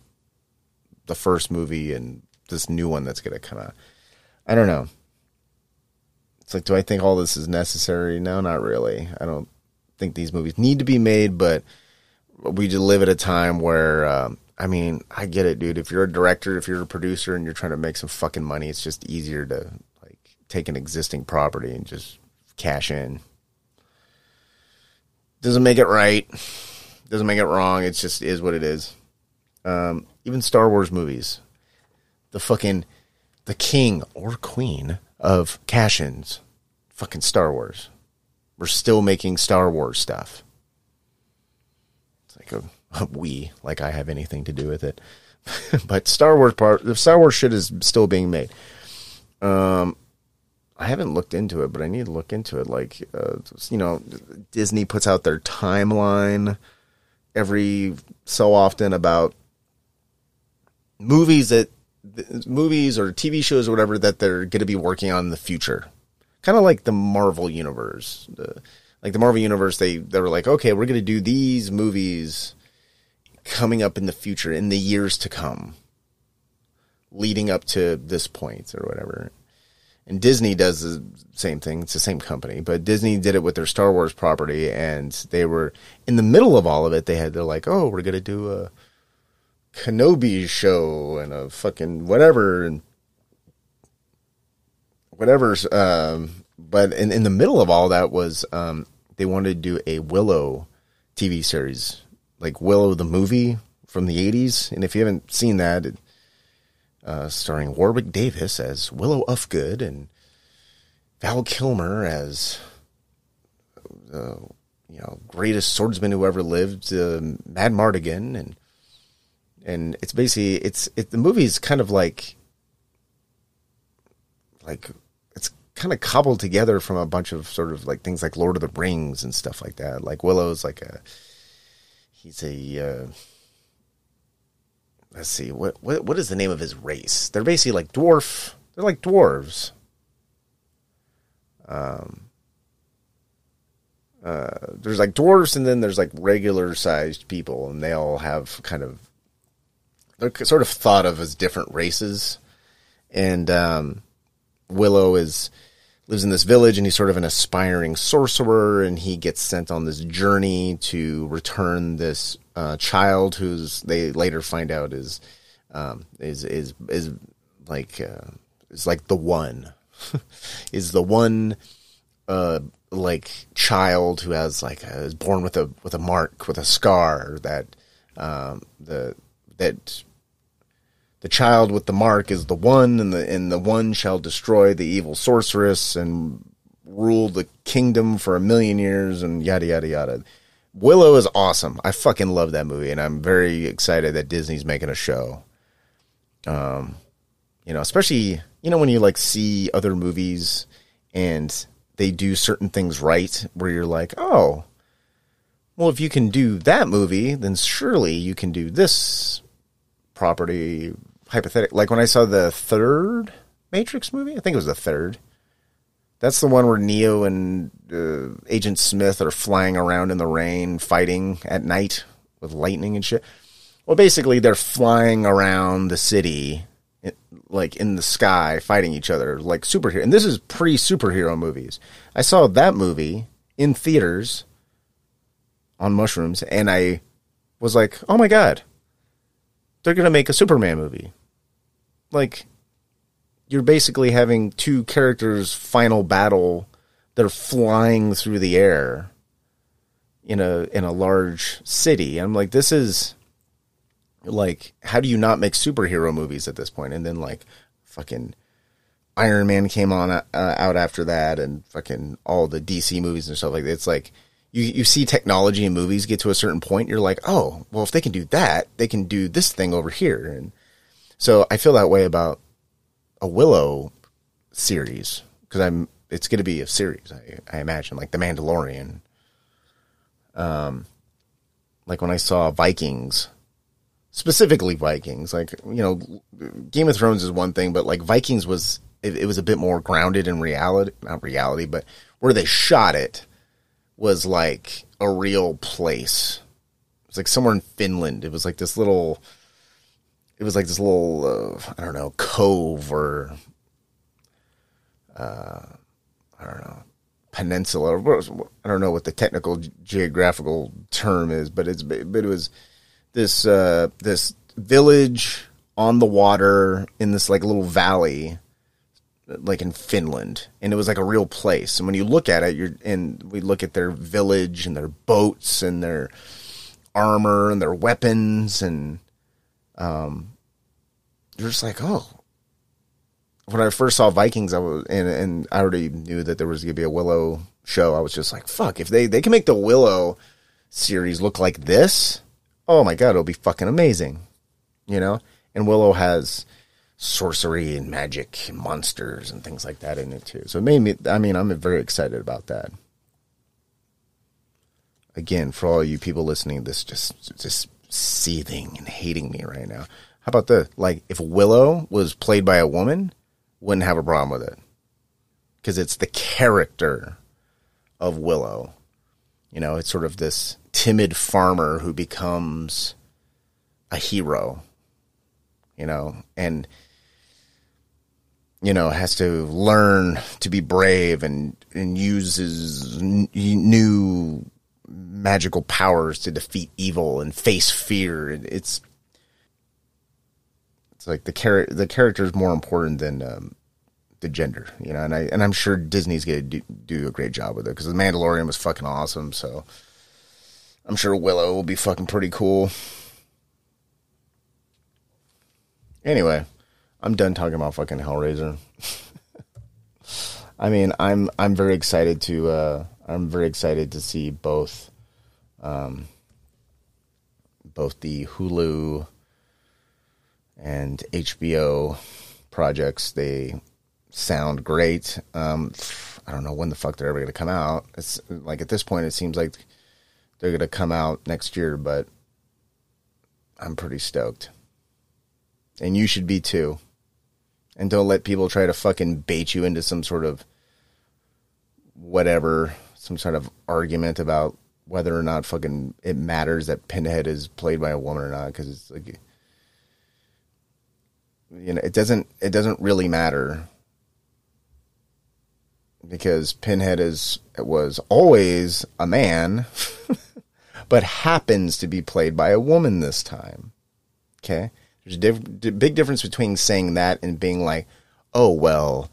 A: the first movie and this new one that's going to come out. I don't know. It's like, do I think all this is necessary? No, not really. I don't think these movies need to be made, but we just live at a time where, um, I mean, I get it, dude. If you're a director, if you're a producer, and you're trying to make some fucking money, it's just easier to like take an existing property and just cash in. Doesn't make it right. Doesn't make it wrong. It just is what it is. Um, even Star Wars movies, the fucking the king or queen of cash ins, fucking Star Wars. We're still making Star Wars stuff. It's like a, a we, like I have anything to do with it. [LAUGHS] but Star Wars part, the Star Wars shit is still being made. Um, I haven't looked into it, but I need to look into it. Like, uh, you know, Disney puts out their timeline every so often about movies that movies or TV shows or whatever that they're going to be working on in the future kind of like the Marvel universe. The, like the Marvel universe, they they were like, okay, we're going to do these movies coming up in the future, in the years to come, leading up to this point or whatever. And Disney does the same thing. It's the same company, but Disney did it with their Star Wars property, and they were in the middle of all of it. They had they're like, oh, we're gonna do a Kenobi show and a fucking whatever, and whatever's. Um, but in, in the middle of all that was um, they wanted to do a Willow TV series, like Willow the movie from the '80s. And if you haven't seen that, it, uh, starring Warwick Davis as Willow Ufgood and Val Kilmer as the you know greatest swordsman who ever lived, uh, Madmartigan, and and it's basically it's it, the movie is kind of like like kind of cobbled together from a bunch of sort of like things like Lord of the Rings and stuff like that. Like Willow's like a he's a uh, let's see what what what is the name of his race? They're basically like dwarf. They're like dwarves. Um. Uh, there's like dwarves, and then there's like regular sized people, and they all have kind of they're sort of thought of as different races. And um, Willow is lives in this village, and he's sort of an aspiring sorcerer, and he gets sent on this journey to return this uh, child, who's they later find out is um, is is is like uh, is like the one [LAUGHS] is the one uh, like child who has like a, is born with a with a mark with a scar that um, the that the child with the mark is the one, and the and the one shall destroy the evil sorceress and rule the kingdom for a million years, and yada yada yada. Willow is awesome. I fucking love that movie, and I'm very excited that Disney's making a show. Um, you know, especially you know when you like see other movies and they do certain things right, where you're like, oh, well, if you can do that movie, then surely you can do this property hypothetical. Like when I saw the third Matrix movie, I think it was the third. That's the one where Neo and uh, Agent Smith are flying around in the rain, fighting at night with lightning and shit. Well, basically, they're flying around the city, like in the sky, fighting each other like superhero. And this is pre superhero movies. I saw that movie in theaters on mushrooms, and I was like, "Oh my god, they're gonna make a Superman movie." Like you're basically having two characters final battle they're flying through the air in a in a large city. I'm like this is like how do you not make superhero movies at this point? And then like fucking iron man came on uh, out after that and fucking all the dc movies and stuff like that. It's like you, you see technology in movies get to a certain point you're like oh well if they can do that they can do this thing over here. And so I feel that way about a Willow series because I'm it's going to be a series. I, I, imagine like the Mandalorian. Um, like when I saw Vikings, specifically Vikings, like you know, Game of Thrones is one thing, but like Vikings was it, it was a bit more grounded in reality, not reality, but where they shot it was like a real place. It was like somewhere in Finland. It was like this little it was like this little uh, I don't know cove or uh, I don't know peninsula. I don't know what the technical geographical term is, but it's but it was this uh, this village on the water in this like little valley like in Finland and it was like a real place and when you look at it you're and we look at their village and their boats and their armor and their weapons and um you're just like, oh. When I first saw Vikings, I was and and I already knew that there was gonna be a Willow show. I was just like, fuck, if they they can make the Willow series look like this, oh my god, it'll be fucking amazing. You know? And Willow has sorcery and magic and monsters and things like that in it too. So it made me I mean, I'm very excited about that. Again, for all you people listening, this just just seething and hating me right now. How about this? Like, if Willow was played by a woman, wouldn't have a problem with it because it's the character of Willow. You know, it's sort of this timid farmer who becomes a hero. You know, and you know has to learn to be brave and and uses n- new magical powers to defeat evil and face fear. It's it's like the char- the character is more important than um, the gender, you know. And I and I'm sure Disney's gonna do, do a great job with it because the Mandalorian was fucking awesome. So I'm sure Willow will be fucking pretty cool. Anyway, I'm done talking about fucking Hellraiser. [LAUGHS] I mean, I'm I'm very excited to uh, I'm very excited to see both um, both the Hulu and HBO projects. They sound great. Um, I don't know when the fuck they're ever going to come out. It's like at this point, it seems like they're going to come out next year, but I'm pretty stoked. And you should be too. And don't let people try to fucking bait you into some sort of whatever, some sort of argument about whether or not fucking it matters that Pinhead is played by a woman or not because it's like you know it doesn't it doesn't really matter because Pinhead is was always a man [LAUGHS] but happens to be played by a woman this time okay there's a diff- big difference between saying that and being like oh well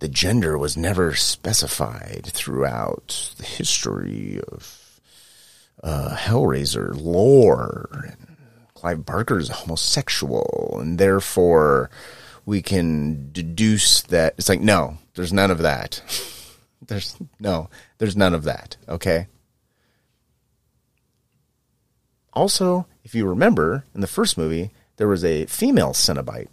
A: the gender was never specified throughout the history of uh, Hellraiser lore. Clive is homosexual, and therefore we can deduce that it's like no, there's none of that. [LAUGHS] there's no, there's none of that. Okay. Also, if you remember in the first movie, there was a female Cenobite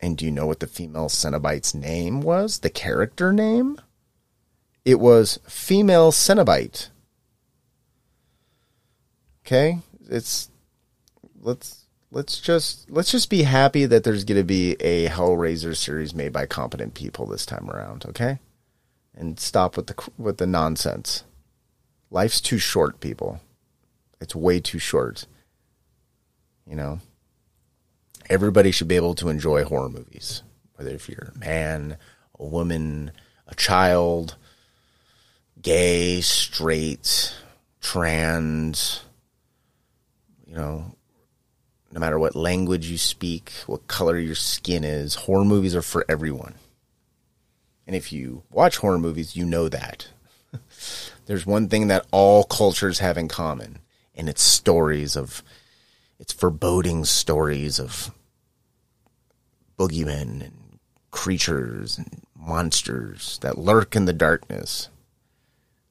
A: and do you know what the female Cenobite's name was? The character name? It was female Cenobite. Okay? It's let's let's just let's just be happy that there's going to be a Hellraiser series made by competent people this time around, okay? And stop with the with the nonsense. Life's too short, people. It's way too short. You know, everybody should be able to enjoy horror movies, whether if you're a man, a woman, a child, gay, straight, trans, you know, no matter what language you speak, what color your skin is, horror movies are for everyone. And if you watch horror movies, you know that. [LAUGHS] There's one thing that all cultures have in common, and it's stories of, it's foreboding stories of boogeymen and creatures and monsters that lurk in the darkness.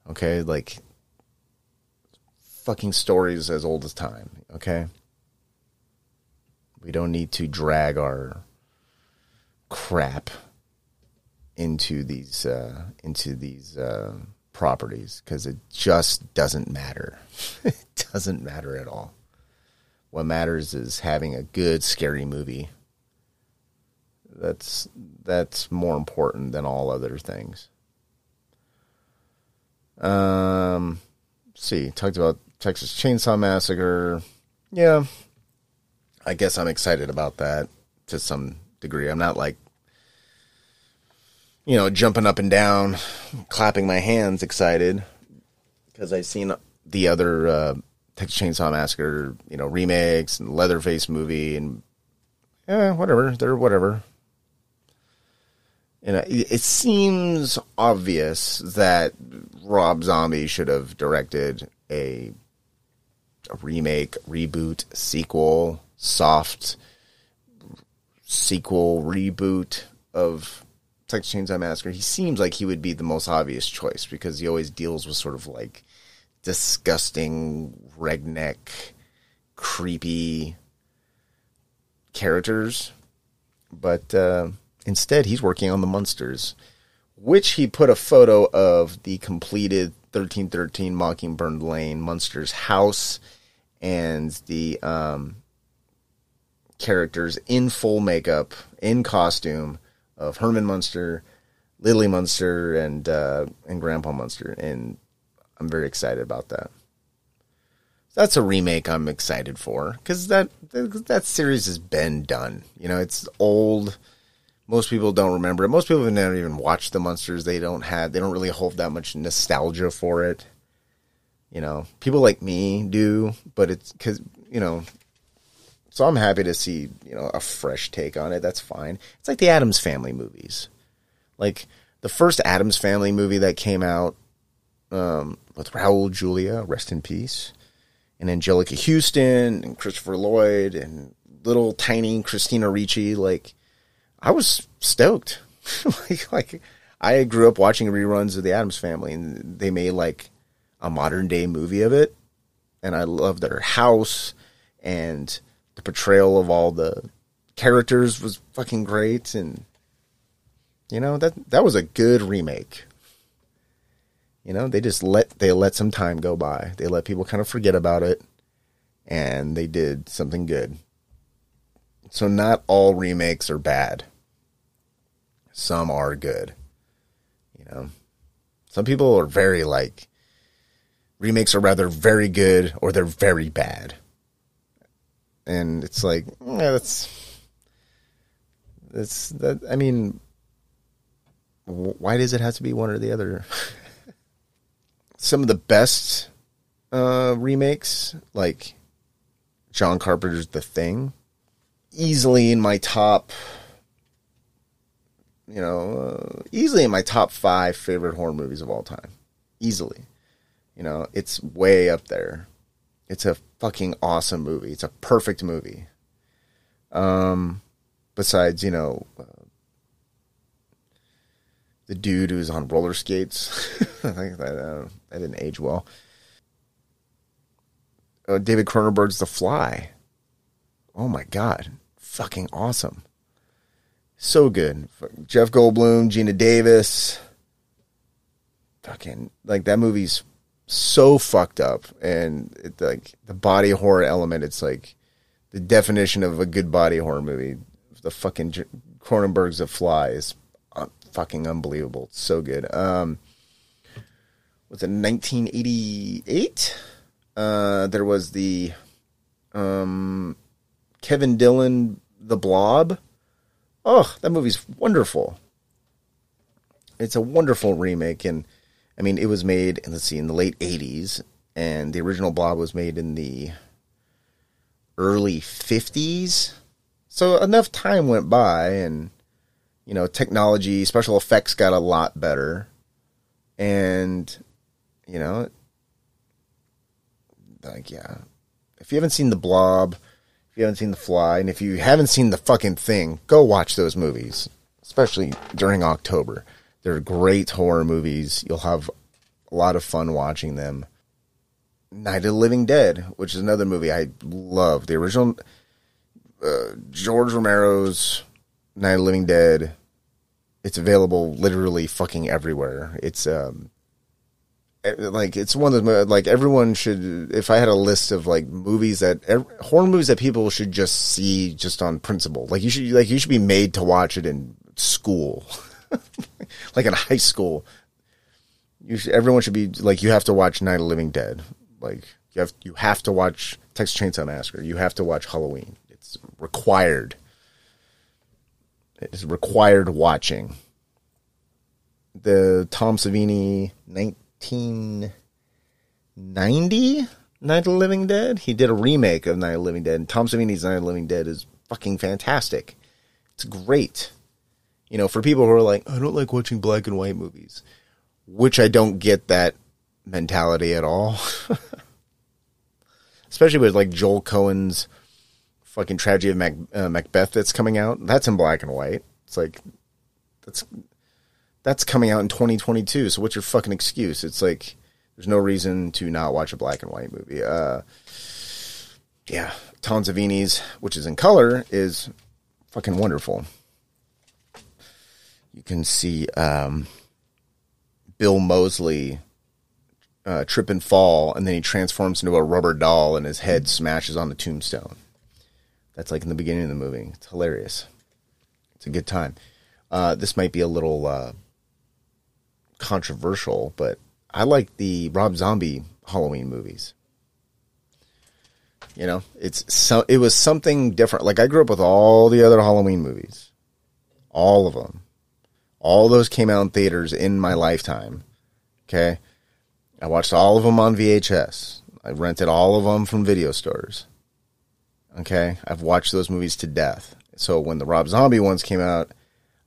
A: Okay, like fucking stories as old as time, okay? We don't need to drag our crap into these uh, into these uh, properties because it just doesn't matter. [LAUGHS] it doesn't matter at all. What matters is having a good scary movie that's that's more important than all other things. Um, see, talked about Texas Chainsaw Massacre. Yeah, I guess I'm excited about that to some degree. I'm not like, you know, jumping up and down, clapping my hands, excited because I've seen the other uh, Texas Chainsaw Massacre, you know, remakes and Leatherface movie, and yeah, whatever. They're whatever you know, it seems obvious that Rob Zombie should have directed a, a remake, reboot, sequel, soft sequel, reboot of Texas Chainsaw Massacre. He seems like he would be the most obvious choice because he always deals with sort of like disgusting, redneck, creepy characters. But uh, Instead, he's working on the Munsters, which he put a photo of the completed 1313 Mockingbird Lane Munsters house and the um, characters in full makeup, in costume of Herman Munster, Lily Munster, and uh, and Grandpa Munster, and I'm very excited about that. That's a remake I'm excited for because that that series has been done. You know, it's old most people don't remember it. Most people have never even watched the Munsters. They don't have. They don't really hold that much nostalgia for it. You know, people like me do, but it's because you know. So I'm happy to see you know a fresh take on it. That's fine. It's like the Addams Family movies, like the first Addams Family movie that came out um, with Raul Julia, rest in peace, and Anjelica Huston and Christopher Lloyd and little tiny Christina Ricci, like I was stoked. [LAUGHS] like, like I grew up watching reruns of the Addams Family, and they made like a modern day movie of it. And I loved their house and the portrayal of all the characters was fucking great. And you know that that was a good remake. You know, they just let they let some time go by. They let people kind of forget about it, and they did something good. So not all remakes are bad. Some are good. You know, some people are very like remakes are rather very good or they're very bad. And it's like, yeah, that's that's that. I mean, why does it have to be one or the other? [LAUGHS] Some of the best uh, remakes, like John Carpenter's The Thing, easily in my top, you know, uh, easily in my top five favorite horror movies of all time. Easily. You know, it's way up there. It's a fucking awesome movie. It's a perfect movie. Um, besides, you know, uh, the dude who's on roller skates. [LAUGHS] I think that, uh, that didn't age well. Uh, David Cronenberg's The Fly. Oh my god, fucking awesome. So good. Jeff Goldblum, Geena Davis. Fucking like that movie's so fucked up, and it, like the body horror element. It's like the definition of a good body horror movie. The fucking Cronenberg's of Fly is fucking unbelievable. It's so good. Um, was it 1988? Uh, there was the um, Kevin Dillon, The Blob. Oh, that movie's wonderful. It's a wonderful remake, and I mean, it was made. Let's see, in the late '80s, and the original Blob was made in the early '50s. So enough time went by, and you know, technology, special effects got a lot better. And, you know, like, yeah. If you haven't seen The Blob, if you haven't seen The Fly, and if you haven't seen The fucking Thing, go watch those movies, especially during October. They're great horror movies. You'll have a lot of fun watching them. Night of the Living Dead, which is another movie I love. The original uh, George Romero's Night of the Living Dead. It's available literally fucking everywhere. It's um like it's one of the like everyone should if I had a list of like movies that horror movies that people should just see just on principle. Like you should like you should be made to watch it in school. [LAUGHS] [LAUGHS] like in high school. You should, everyone should be like you have to watch Night of Living Dead. Like you have you have to watch Texas Chainsaw Massacre. You have to watch Halloween. It's required. It is required watching. The Tom Savini 1990 Night of the Living Dead. He did a remake of Night of the Living Dead. And Tom Savini's Night of the Living Dead is fucking fantastic. It's great. You know, for people who are like, I don't like watching black and white movies, which I don't get that mentality at all. [LAUGHS] Especially with like Joel Coen's fucking tragedy of Mac, uh, Macbeth that's coming out. That's in black and white. It's like that's that's coming out in 2022. So what's your fucking excuse? It's like there's no reason to not watch a black and white movie. Uh, yeah, Tom Savini's, which is in color, is fucking wonderful. You can see um, Bill Moseley uh, trip and fall, and then he transforms into a rubber doll, and his head smashes on the tombstone. That's like in the beginning of the movie. It's hilarious. It's a good time. Uh, this might be a little uh, controversial, but I like the Rob Zombie Halloween movies. You know, it's so it was something different. Like I grew up with all the other Halloween movies, all of them. All those came out in theaters in my lifetime. Okay, I watched all of them on VHS. I rented all of them from video stores. Okay, I've watched those movies to death. So when the Rob Zombie ones came out,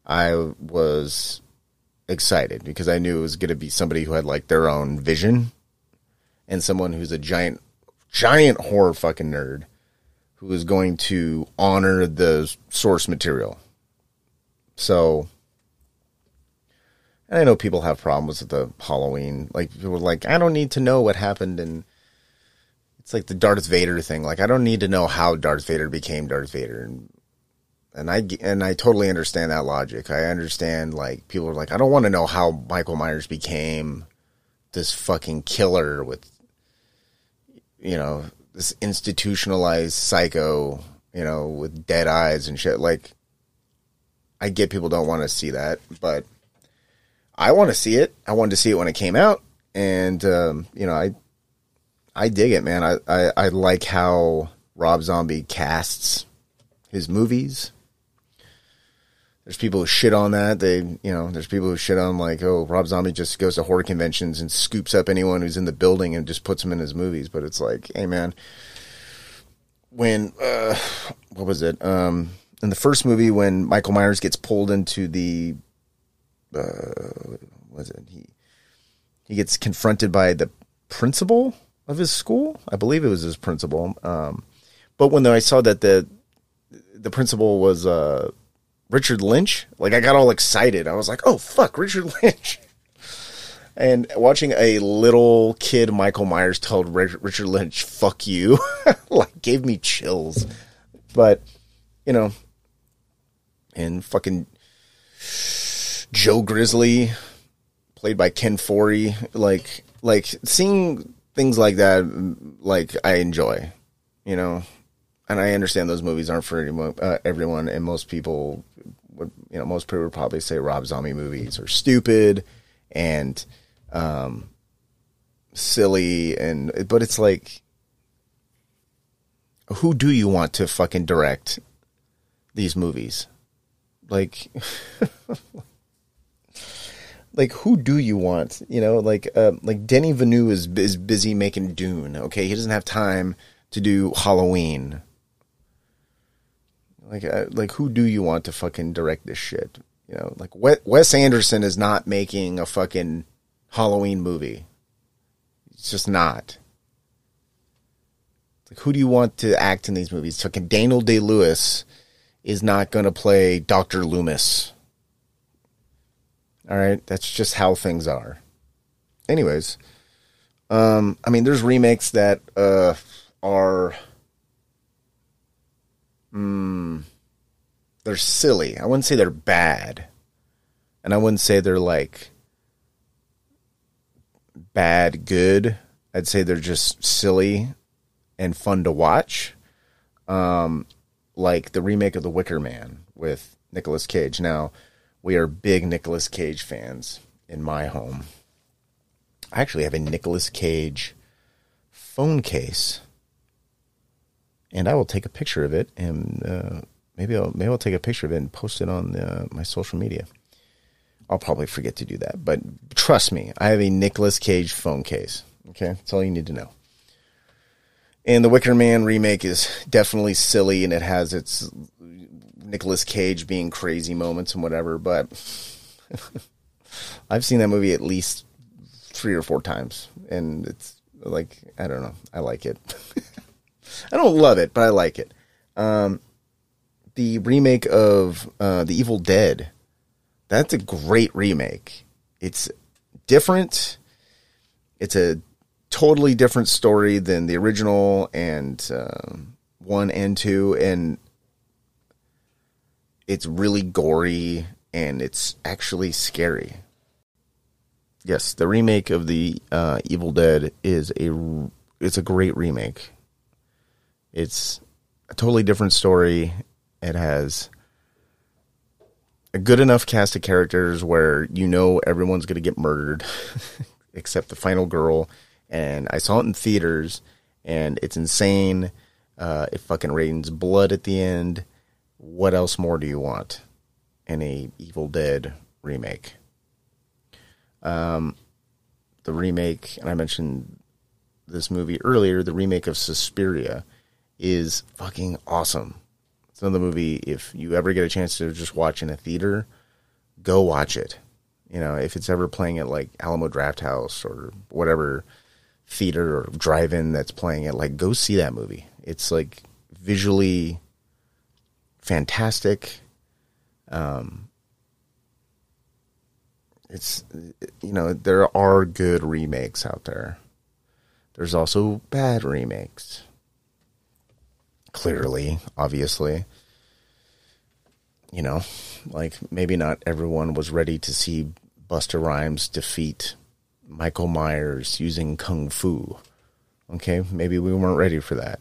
A: I was excited because I knew it was going to be somebody who had like their own vision and someone who's a giant, giant horror fucking nerd who is going to honor the source material. So, and I know people have problems with the Halloween. Like people are like, I don't need to know what happened and it's like the Darth Vader thing. Like I don't need to know how Darth Vader became Darth Vader, and and I and I totally understand that logic. I understand like people are like, I don't want to know how Michael Myers became this fucking killer with, you know, this institutionalized psycho you know, with dead eyes and shit. Like, I get people don't want to see that, but I want to see it. I wanted to see it when it came out, and um, you know, I I dig it, man. I, I I like how Rob Zombie casts his movies. There's people who shit on that. They, you know, there's people who shit on like, oh, Rob Zombie just goes to horror conventions and scoops up anyone who's in the building and just puts them in his movies. But it's like, hey, man, when uh, what was it? Um, in the first movie, when Michael Myers gets pulled into the, uh, was it he? He gets confronted by the principal of his school. I believe it was his principal. Um, but when I saw that the the principal was uh, Richard Lynch, like I got all excited. I was like, "Oh fuck, Richard [LAUGHS] Lynch!" and watching a little kid Michael Myers told Richard Lynch "fuck you," [LAUGHS] like gave me chills. But you know, and fucking Joe Grizzly, played by Ken Foree, like like seeing things like that, like I enjoy, you know and I understand those movies aren't for anyone, uh, everyone, and most people would, you know, most people would probably say Rob Zombie movies are stupid and um, silly, and but it's like, who do you want to fucking direct these movies? Like, [LAUGHS] like who do you want? You know, like uh, like Denis Villeneuve is is busy making Dune. Okay, he doesn't have time to do Halloween like, uh, like who do you want to fucking direct this shit? You know, like Wes Anderson is not making a fucking Halloween movie. It's just not. Like, who do you want to act in these movies? Fucking Daniel Day Lewis is not going to play Doctor Loomis. All right, that's just how things are. Anyways, um, I mean, there's remakes that uh, are mm, they're silly. I wouldn't say they're bad. And I wouldn't say they're like bad good. I'd say they're just silly and fun to watch. Um, like the remake of The Wicker Man with Nicolas Cage. Now, we are big Nicolas Cage fans in my home. I actually have a Nicolas Cage phone case and I will take a picture of it and uh, maybe I'll maybe I'll take a picture of it and post it on uh, my social media. I'll probably forget to do that, but trust me, I have a Nicolas Cage phone case. Okay, that's all you need to know. And the Wicker Man remake is definitely silly, and it has its Nicolas Cage being crazy moments and whatever. But [LAUGHS] I've seen that movie at least three or four times, and it's like I don't know, I like it. [LAUGHS] I don't love it, but I like it. Um, the remake of uh, The Evil Dead, that's a great remake. It's different. It's a totally different story than the original and uh, one and two, and it's really gory and it's actually scary. Yes, the remake of the uh, Evil Dead is a it's a great remake. It's a totally different story. It has a good enough cast of characters where you know everyone's going to get murdered [LAUGHS] except the final girl. And I saw it in theaters, and it's insane. Uh, it fucking rains blood at the end. What else more do you want in a Evil Dead remake? Um, the remake, and I mentioned this movie earlier, the remake of Suspiria is fucking awesome. It's another movie. If you ever get a chance to just watch in a theater, go watch it. You know, if it's ever playing at like Alamo Drafthouse or whatever theater or drive-in that's playing it, like go see that movie. It's like visually fantastic. Um, it's you know there are good remakes out there. There's also bad remakes clearly, obviously. You know, like maybe not everyone was ready to see Busta Rhymes defeat Michael Myers using kung fu. Okay, maybe we weren't ready for that.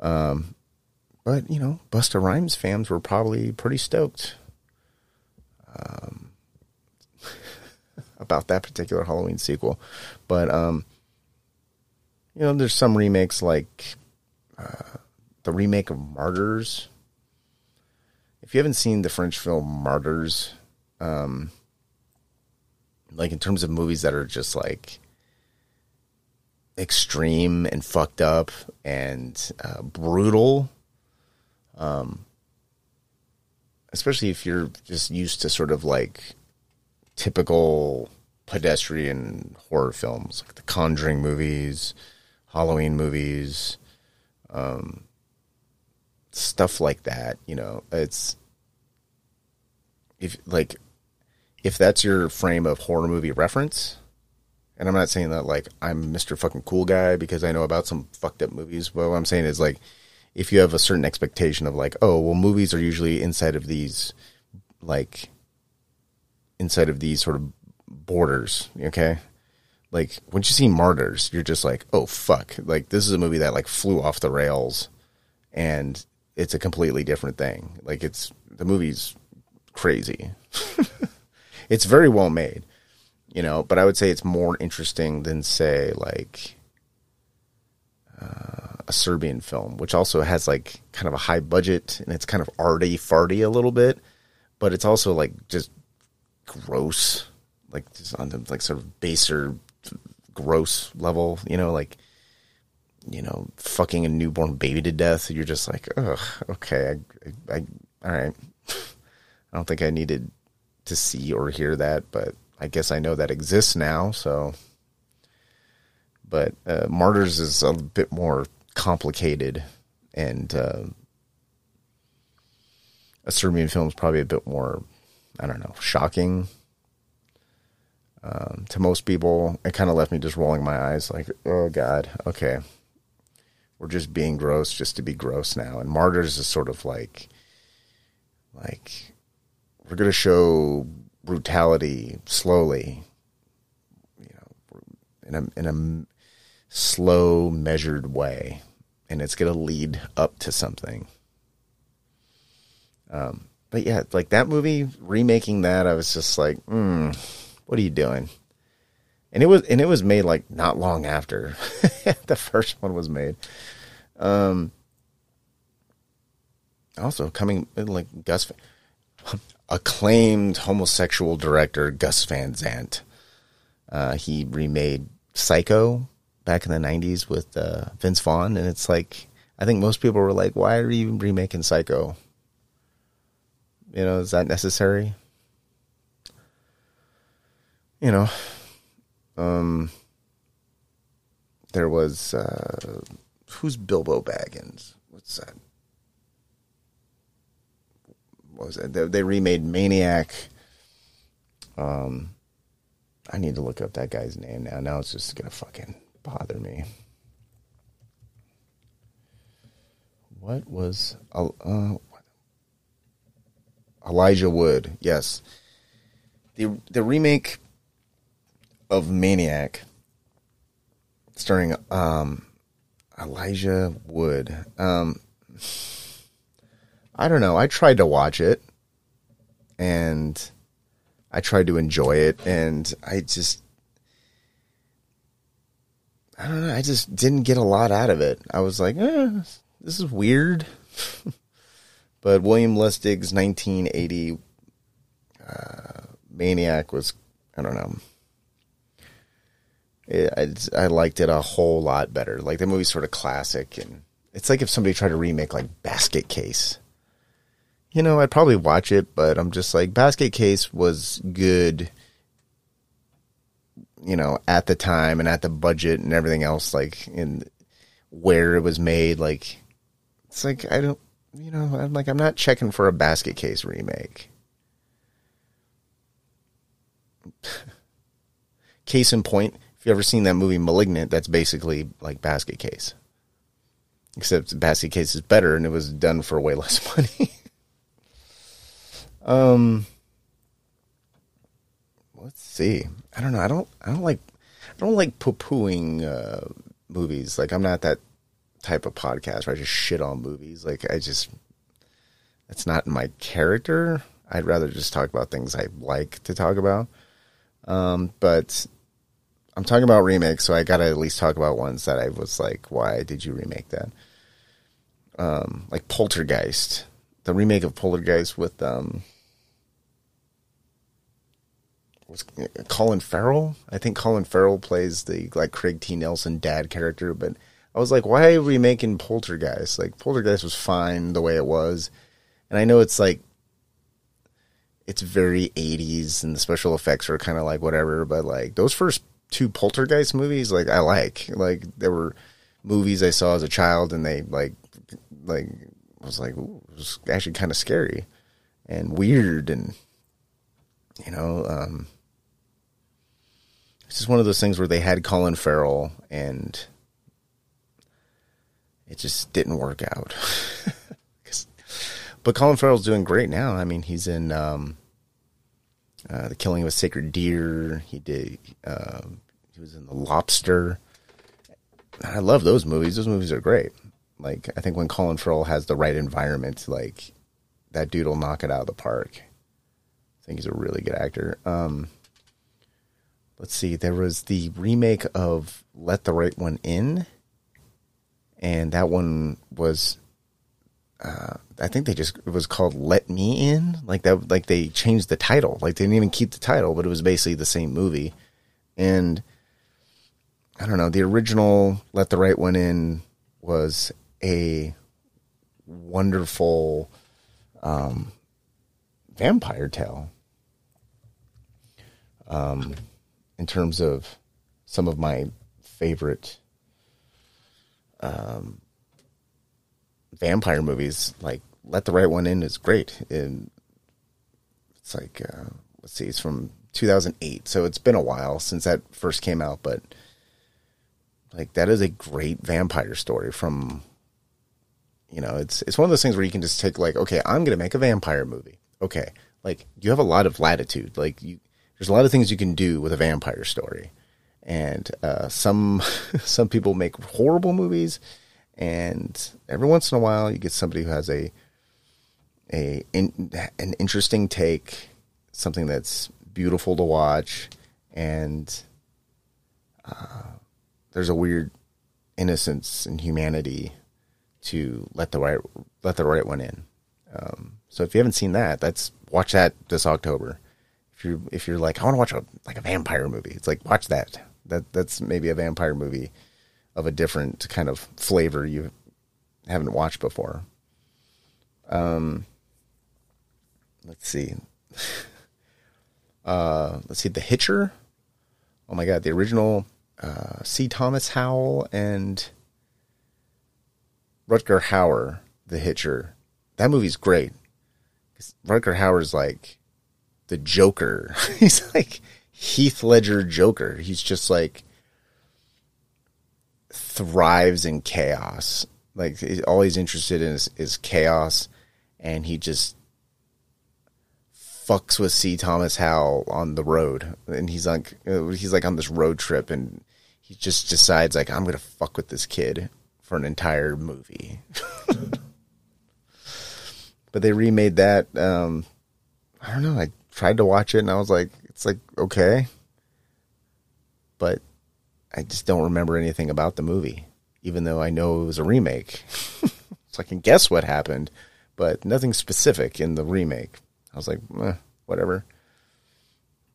A: Um, but you know, Busta Rhymes fans were probably pretty stoked um, [LAUGHS] about that particular Halloween sequel. But um, you know, there's some remakes like uh, the remake of Martyrs. If you haven't seen the French film Martyrs, um, like in terms of movies that are just like extreme and fucked up and uh, brutal, um, especially if you're just used to sort of like typical pedestrian horror films, like the Conjuring movies, Halloween movies, um, stuff like that. You know, it's if like if that's your frame of horror movie reference, and I'm not saying that like I'm Mr. fucking cool guy because I know about some fucked up movies, but what I'm saying is like if you have a certain expectation of like, oh, well, movies are usually inside of these like inside of these sort of borders, okay? Like once you see Martyrs, you're just like, oh fuck, like this is a movie that like flew off the rails, and it's a completely different thing. Like it's the movie's crazy. [LAUGHS] it's very well made, you know, but I would say it's more interesting than say like uh, a Serbian film, which also has like kind of a high budget and it's kind of arty farty a little bit, but it's also like just gross, like just on the like sort of baser, gross level, you know, like you know, fucking a newborn baby to death. You're just like, ugh, okay, I, I, I all right. [LAUGHS] I don't think I needed to see or hear that, but I guess I know that exists now. So, but uh, Martyrs is a bit more complicated, and uh, a Serbian film is probably a bit more, I don't know, shocking. Um, to most people, it kind of left me just rolling my eyes, like, oh god, okay, we're just being gross just to be gross now. And Martyrs is sort of like, like we're going to show brutality slowly, you know, in a in a slow, measured way, and it's going to lead up to something. Um, but yeah, like that movie remaking that, I was just like, mm, what are you doing? And it was and it was made like not long after [LAUGHS] the first one was made. Um, also coming like Gus, acclaimed homosexual director Gus Van Sant. Uh, he remade Psycho back in the '90s with uh, Vince Vaughn, and it's like I think most people were like, "Why are you remaking Psycho?" You know, is that necessary? You know, um, there was uh, who's Bilbo Baggins? What's that? What was it? They, they remade Maniac. Um, I need to look up that guy's name now. Now it's just gonna fucking bother me. What was uh, Elijah Wood? Yes, the the remake of Maniac, starring um Elijah Wood. Um, I don't know. I tried to watch it, and I tried to enjoy it, and I just, I don't know. I just didn't get a lot out of it. I was like, eh, this is weird. [LAUGHS] but William Lustig's 1980 uh, Maniac was, I don't know it, I, I liked it a whole lot better. Like the movie's sort of classic, and it's like if somebody tried to remake like Basket Case. You know, I'd probably watch it, but I'm just like Basket Case was good. You know, at the time and at the budget and everything else, like in where it was made, like it's like I don't, you know, I'm like I'm not checking for a Basket Case remake. [LAUGHS] Case in point, if you ever seen that movie Malignant, that's basically like Basket Case. Except Basket Case is better and it was done for way less [LAUGHS] money. um let's see. I don't know. I don't I don't like I don't like poo-pooing uh, movies. Like I'm not that type of podcast where I just shit on movies. Like I just, it's not my character. I'd rather just talk about things I like to talk about. Um, but I'm talking about remakes, so I gotta at least talk about ones that I was like, why did you remake that? Um, like Poltergeist, the remake of Poltergeist with um, was Colin Farrell. I think Colin Farrell plays the like Craig T. Nelson dad character, but I was like, why are we making Poltergeist? Like Poltergeist was fine the way it was, and I know it's like it's very 80s and the special effects are kind of like whatever, but like those first two Poltergeist movies, like I like, like there were movies I saw as a child and they like, like I was like, ooh, it was actually kind of scary and weird and you know, um, it's just one of those things where they had Colin Farrell and it just didn't work out. [LAUGHS] but Colin Farrell's doing great now. I mean, he's in um, uh, the Killing of a Sacred Deer. He did. Uh, he was in The Lobster. I love those movies. Those movies are great. Like I think when Colin Farrell has the right environment, like that dude will knock it out of the park. I think he's a really good actor. Um, let's see, there was the remake of Let the Right One In, and that one was, uh, I think they just it was called Let Me In, like that, like they changed the title, like they didn't even keep the title, but it was basically the same movie, and I don't know, the original Let the Right One In was a wonderful um, vampire tale. Um, in terms of some of my favorite um, vampire movies, like Let the Right One In is great. And it's like, uh, let's see, it's from 2008. So it's been a while since that first came out, but like that is a great vampire story from, you know, it's, it's one of those things where you can just take like, okay, I'm going to make a vampire movie. Okay. Like you have a lot of latitude. Like you, there's a lot of things you can do with a vampire story, and uh, some [LAUGHS] some people make horrible movies, and every once in a while you get somebody who has a a in, an interesting take, something that's beautiful to watch, and uh, there's a weird innocence and humanity to let the right let the right one in. Um, so if you haven't seen that, that's watch that this October if you're if you're like I want to watch a like a vampire movie, it's like watch that. That that's maybe a vampire movie of a different kind of flavor you haven't watched before. Um, let's see. [LAUGHS] Uh, let's see, The Hitcher. Oh my God, the original uh, C. Thomas Howell and Rutger Hauer, The Hitcher. That movie's great. Rutger Hauer's like the Joker. [LAUGHS] He's like Heath Ledger Joker. He's just like thrives in chaos. Like all he's interested in is, is chaos, and he just fucks with C. Thomas Howell on the road, and he's like uh, he's like on this road trip, and he just decides like I'm gonna fuck with this kid for an entire movie. [LAUGHS] but they remade that. Um, I don't know. I tried to watch it and I was like, it's like okay, but I just don't remember anything about the movie, even though I know it was a remake. [LAUGHS] so I can guess what happened, but nothing specific in the remake. I was like, eh, whatever.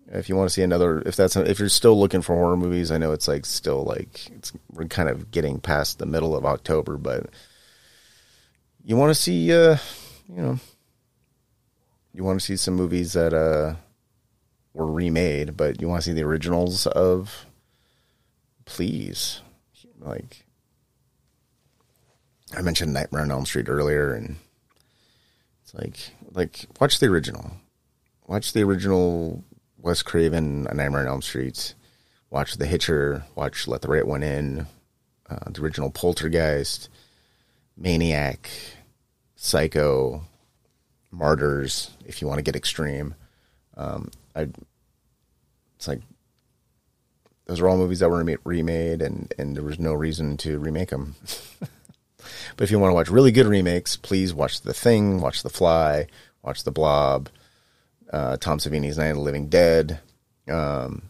A: If you want to see another, if that's if you're still looking for horror movies, I know it's like still like it's we're kind of getting past the middle of October, but you want to see, uh, you know, you want to see some movies that uh, were remade, but you want to see the originals of, please, like I mentioned Nightmare on Elm Street earlier, and it's like like watch the original, watch the original Wes Craven Nightmare on Elm Street, watch The Hitcher, watch Let the Right One In, uh, the original Poltergeist, Maniac, Psycho, Martyrs, if you want to get extreme. Um, I, it's like those are all movies that were remade, and and there was no reason to remake them. [LAUGHS] but if you want to watch really good remakes, please watch The Thing, watch The Fly, watch The Blob, uh, Tom Savini's Night of the Living Dead, um,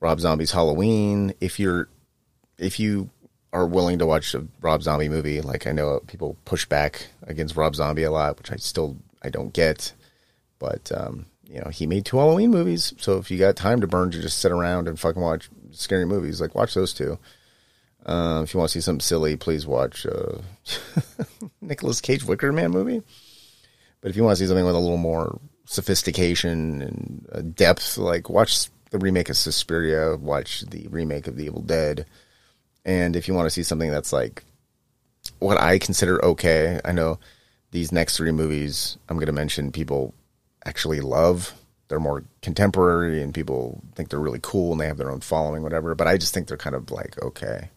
A: Rob Zombie's Halloween. If you're if you are willing to watch a Rob Zombie movie, like I know people push back against Rob Zombie a lot, which I still I don't get, but um, you know he made two Halloween movies, so if you got time to burn to just sit around and fucking watch scary movies, like watch those two. Uh, if you want to see something silly, please watch uh, [LAUGHS] Nicolas Cage Wicker Man movie. But if you want to see something with a little more sophistication and uh, depth, like watch the remake of Suspiria, watch the remake of The Evil Dead. And if you want to see something that's like what I consider okay, I know these next three movies I'm going to mention people actually love. They're more contemporary and people think they're really cool and they have their own following, whatever. But I just think they're kind of like okay.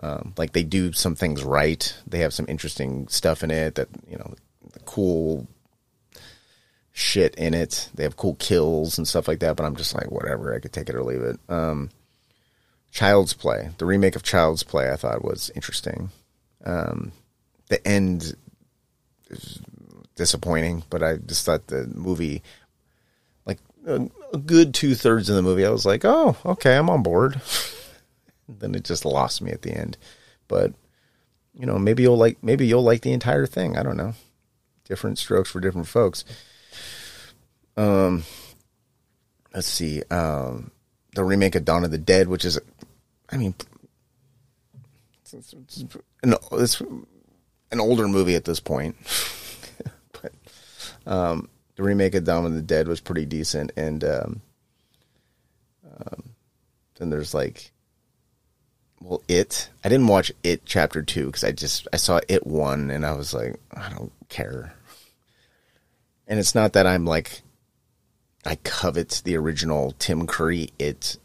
A: Um, like they do some things right. They have some interesting stuff in it that you know, the cool shit in it. They have cool kills and stuff like that. But I'm just like, whatever. I could take it or leave it. Um, Child's Play, the remake of Child's Play, I thought was interesting. Um, the end is disappointing, but I just thought the movie, like a, a good two thirds of the movie, I was like, oh, okay, I'm on board. [LAUGHS] then it just lost me at the end. But you know, maybe you'll like maybe you'll like the entire thing. I don't know. Different strokes for different folks. Um, let's see. Um, the remake of Dawn of the Dead, which is, I mean, it's, it's, an, it's an older movie at this point, [LAUGHS] but um, the remake of Dawn of the Dead was pretty decent, and um, um, then there's like well, it. I didn't watch it chapter two because I just I saw it one and I was like, I don't care. And it's not that I'm like, I covet the original Tim Curry it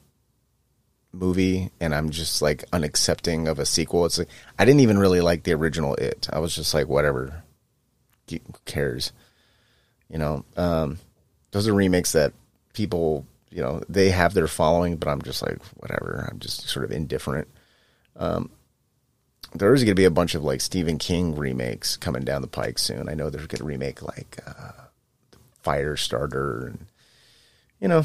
A: movie, and I'm just like unaccepting of a sequel. It's like I didn't even really like the original it. I was just like, whatever, who cares? You know, um, those are remakes that people you know they have their following, but I'm just like whatever. I'm just sort of indifferent. Um, there's going to be a bunch of like Stephen King remakes coming down the pike soon. I know they're going to remake like uh, Firestarter and you know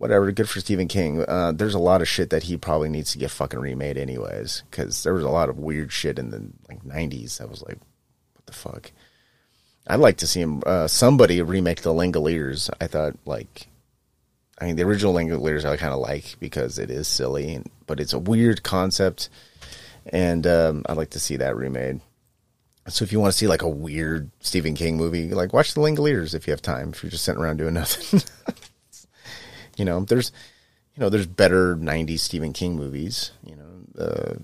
A: whatever. Good for Stephen King. Uh, there's a lot of shit that he probably needs to get fucking remade anyways because there was a lot of weird shit in the like 90s. I was like, what the fuck. I'd like to see him uh, somebody remake the Langoliers. I thought like I mean, the original Langoliers I kind of like because it is silly, and, but it's a weird concept, and um, I'd like to see that remade. So if you want to see like a weird Stephen King movie, like watch the Langoliers if you have time. If you're just sitting around doing [LAUGHS] nothing, you know, there's, you know, there's better '90s Stephen King movies. You know, uh,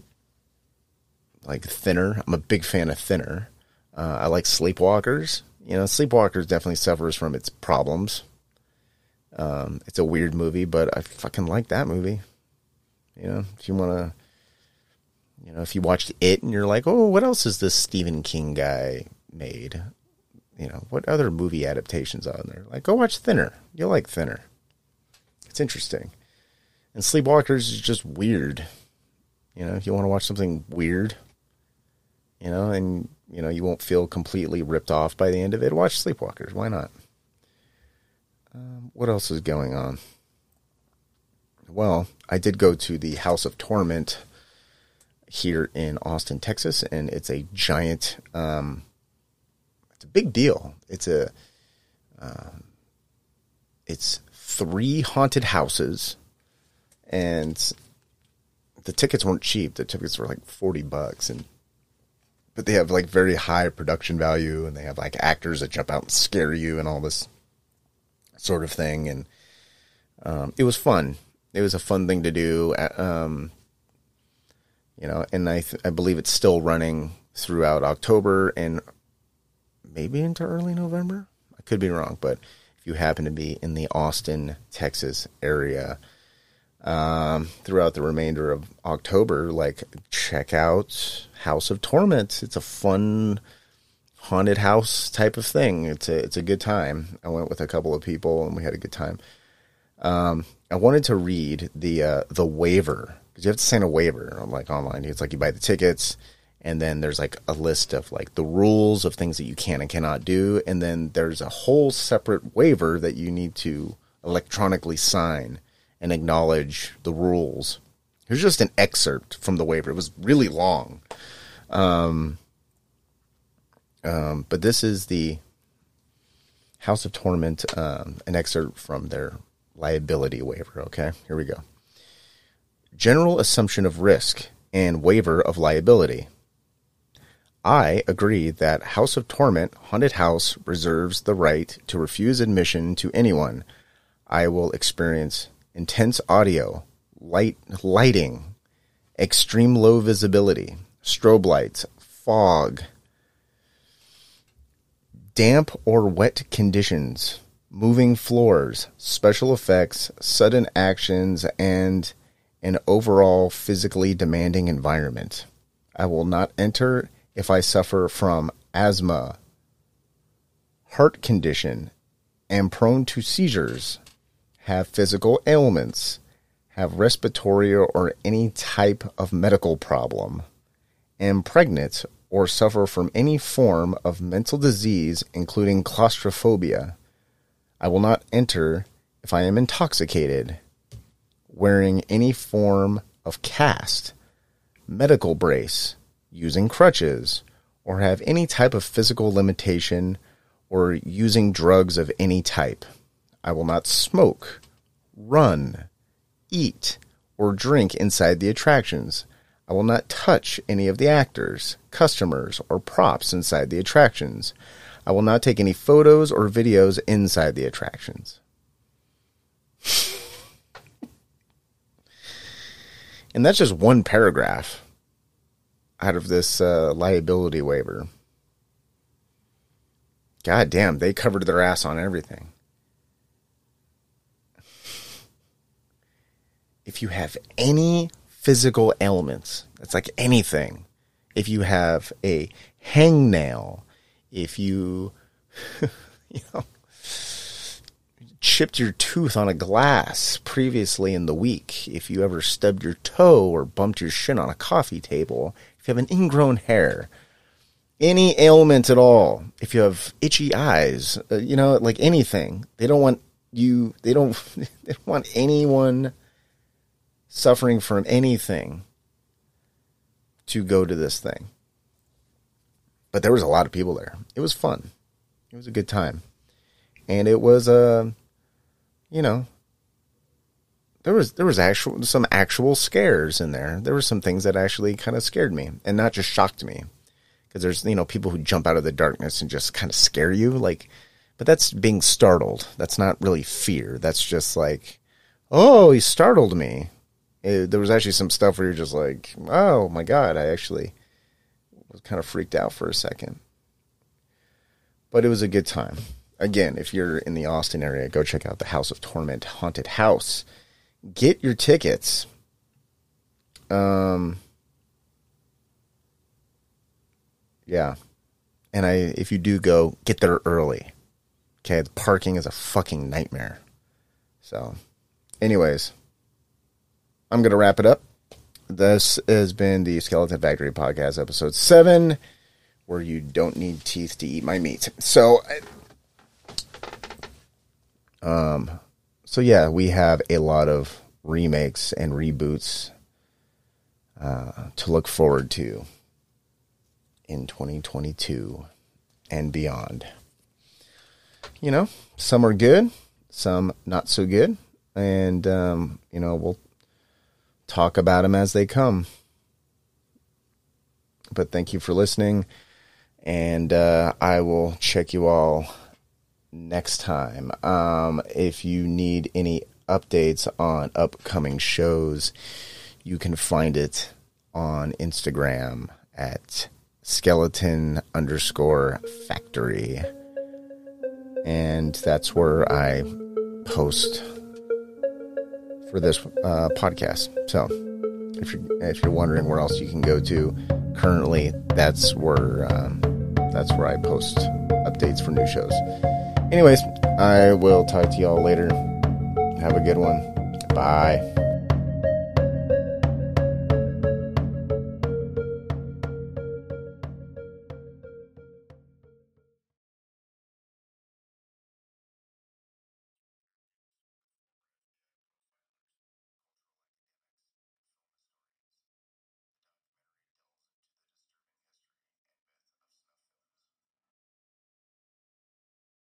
A: like Thinner. I'm a big fan of Thinner. Uh, I like Sleepwalkers. You know, Sleepwalkers definitely suffers from its problems um, it's a weird movie, but I fucking like that movie. You know, if you want to, you know, if you watched it and you're like, oh, what else is this Stephen King guy made? You know, what other movie adaptations are there? Like, go watch Thinner. You'll like Thinner. It's interesting. And Sleepwalkers is just weird. You know, if you want to watch something weird, you know, and you know you won't feel completely ripped off by the end of it, watch Sleepwalkers. Why not? Um, what else is going on? Well, I did go to the House of Torment here in Austin, Texas, and it's a giant. Um, it's a big deal. It's a. Um, it's three haunted houses, and the tickets weren't cheap. The tickets were like forty bucks, and but they have like very high production value, and they have like actors that jump out and scare you, and all this sort of thing, and um, it was fun. It was a fun thing to do. Um, you know, and I th- I believe it's still running throughout October and maybe into early November. I could be wrong, but you happen to be in the Austin, Texas area um, throughout the remainder of October, like check out House of Torment. It's a fun haunted house type of thing. It's a it's a good time. I went with a couple of people and we had a good time. Um, I wanted to read the uh, the waiver because you have to sign a waiver. like online. It's like you buy the tickets and then there's like a list of like the rules of things that you can and cannot do. And then there's a whole separate waiver that you need to electronically sign and acknowledge the rules. Here's just an excerpt from the waiver. It was really long. Um, um, but this is the house of torment um, an excerpt from their liability waiver. Okay here we go. General assumption of risk and waiver of liability I agree that House of Torment Haunted House reserves the right to refuse admission to anyone. I will experience intense audio, light lighting, extreme low visibility, strobe lights, fog, damp or wet conditions, moving floors, special effects, sudden actions, and an overall physically demanding environment. I will not enter if I suffer from asthma, heart condition, am prone to seizures, have physical ailments, have respiratory or any type of medical problem, am pregnant, or suffer from any form of mental disease, including claustrophobia. I will not enter if I am intoxicated, wearing any form of cast, medical brace, using crutches, or have any type of physical limitation or using drugs of any type. I will not smoke, run, eat, or drink inside the attractions. I will not touch any of the actors, customers, or props inside the attractions. I will not take any photos or videos inside the attractions. and that's just one paragraph out of this uh, liability waiver. God damn, they covered their ass on everything. If you have any physical ailments, it's like anything. If you have a hangnail, if you, [LAUGHS] you know, chipped your tooth on a glass previously in the week, if you ever stubbed your toe or bumped your shin on a coffee table, you have an ingrown hair, any ailment at all, if you have itchy eyes, uh, you know, like anything, they don't want you, they don't, [LAUGHS] they don't want anyone suffering from anything to go to this thing. But there was a lot of people there. It was fun. It was a good time. And it was a, uh, you know, there was there was actual some actual scares in there. There were some things that actually kind of scared me and not just shocked me. Because there's you know people who jump out of the darkness and just kind of scare you like but that's being startled. That's not really fear. That's just like, "Oh, he startled me." It, there was actually some stuff where you're just like, "Oh my god, I actually was kind of freaked out for a second. But it was a good time. Again, if you're in the Austin area, go check out the House of Torment Haunted House get your tickets. Um, yeah, and I if you do go, get there early. Okay, the parking is a fucking nightmare. So, anyways, I'm gonna wrap it up. This has been the Skeleton Factory podcast, episode seven, where you don't need teeth to eat my meat. So, um, so yeah, we have a lot of remakes and reboots uh, to look forward to in 2022 and beyond. You know, some are good, some not so good, and um, you know we'll talk about them as they come. But thank you for listening, and uh, I will check you all next time. Um, if you need any updates on upcoming shows, you can find it on Instagram at skeleton underscore factory. And that's where I post for this uh, podcast. So if you're, if you're wondering where else you can go to, currently that's where um, that's where I post updates for new shows. Anyways, I will talk to y'all later. Have a good one. Bye.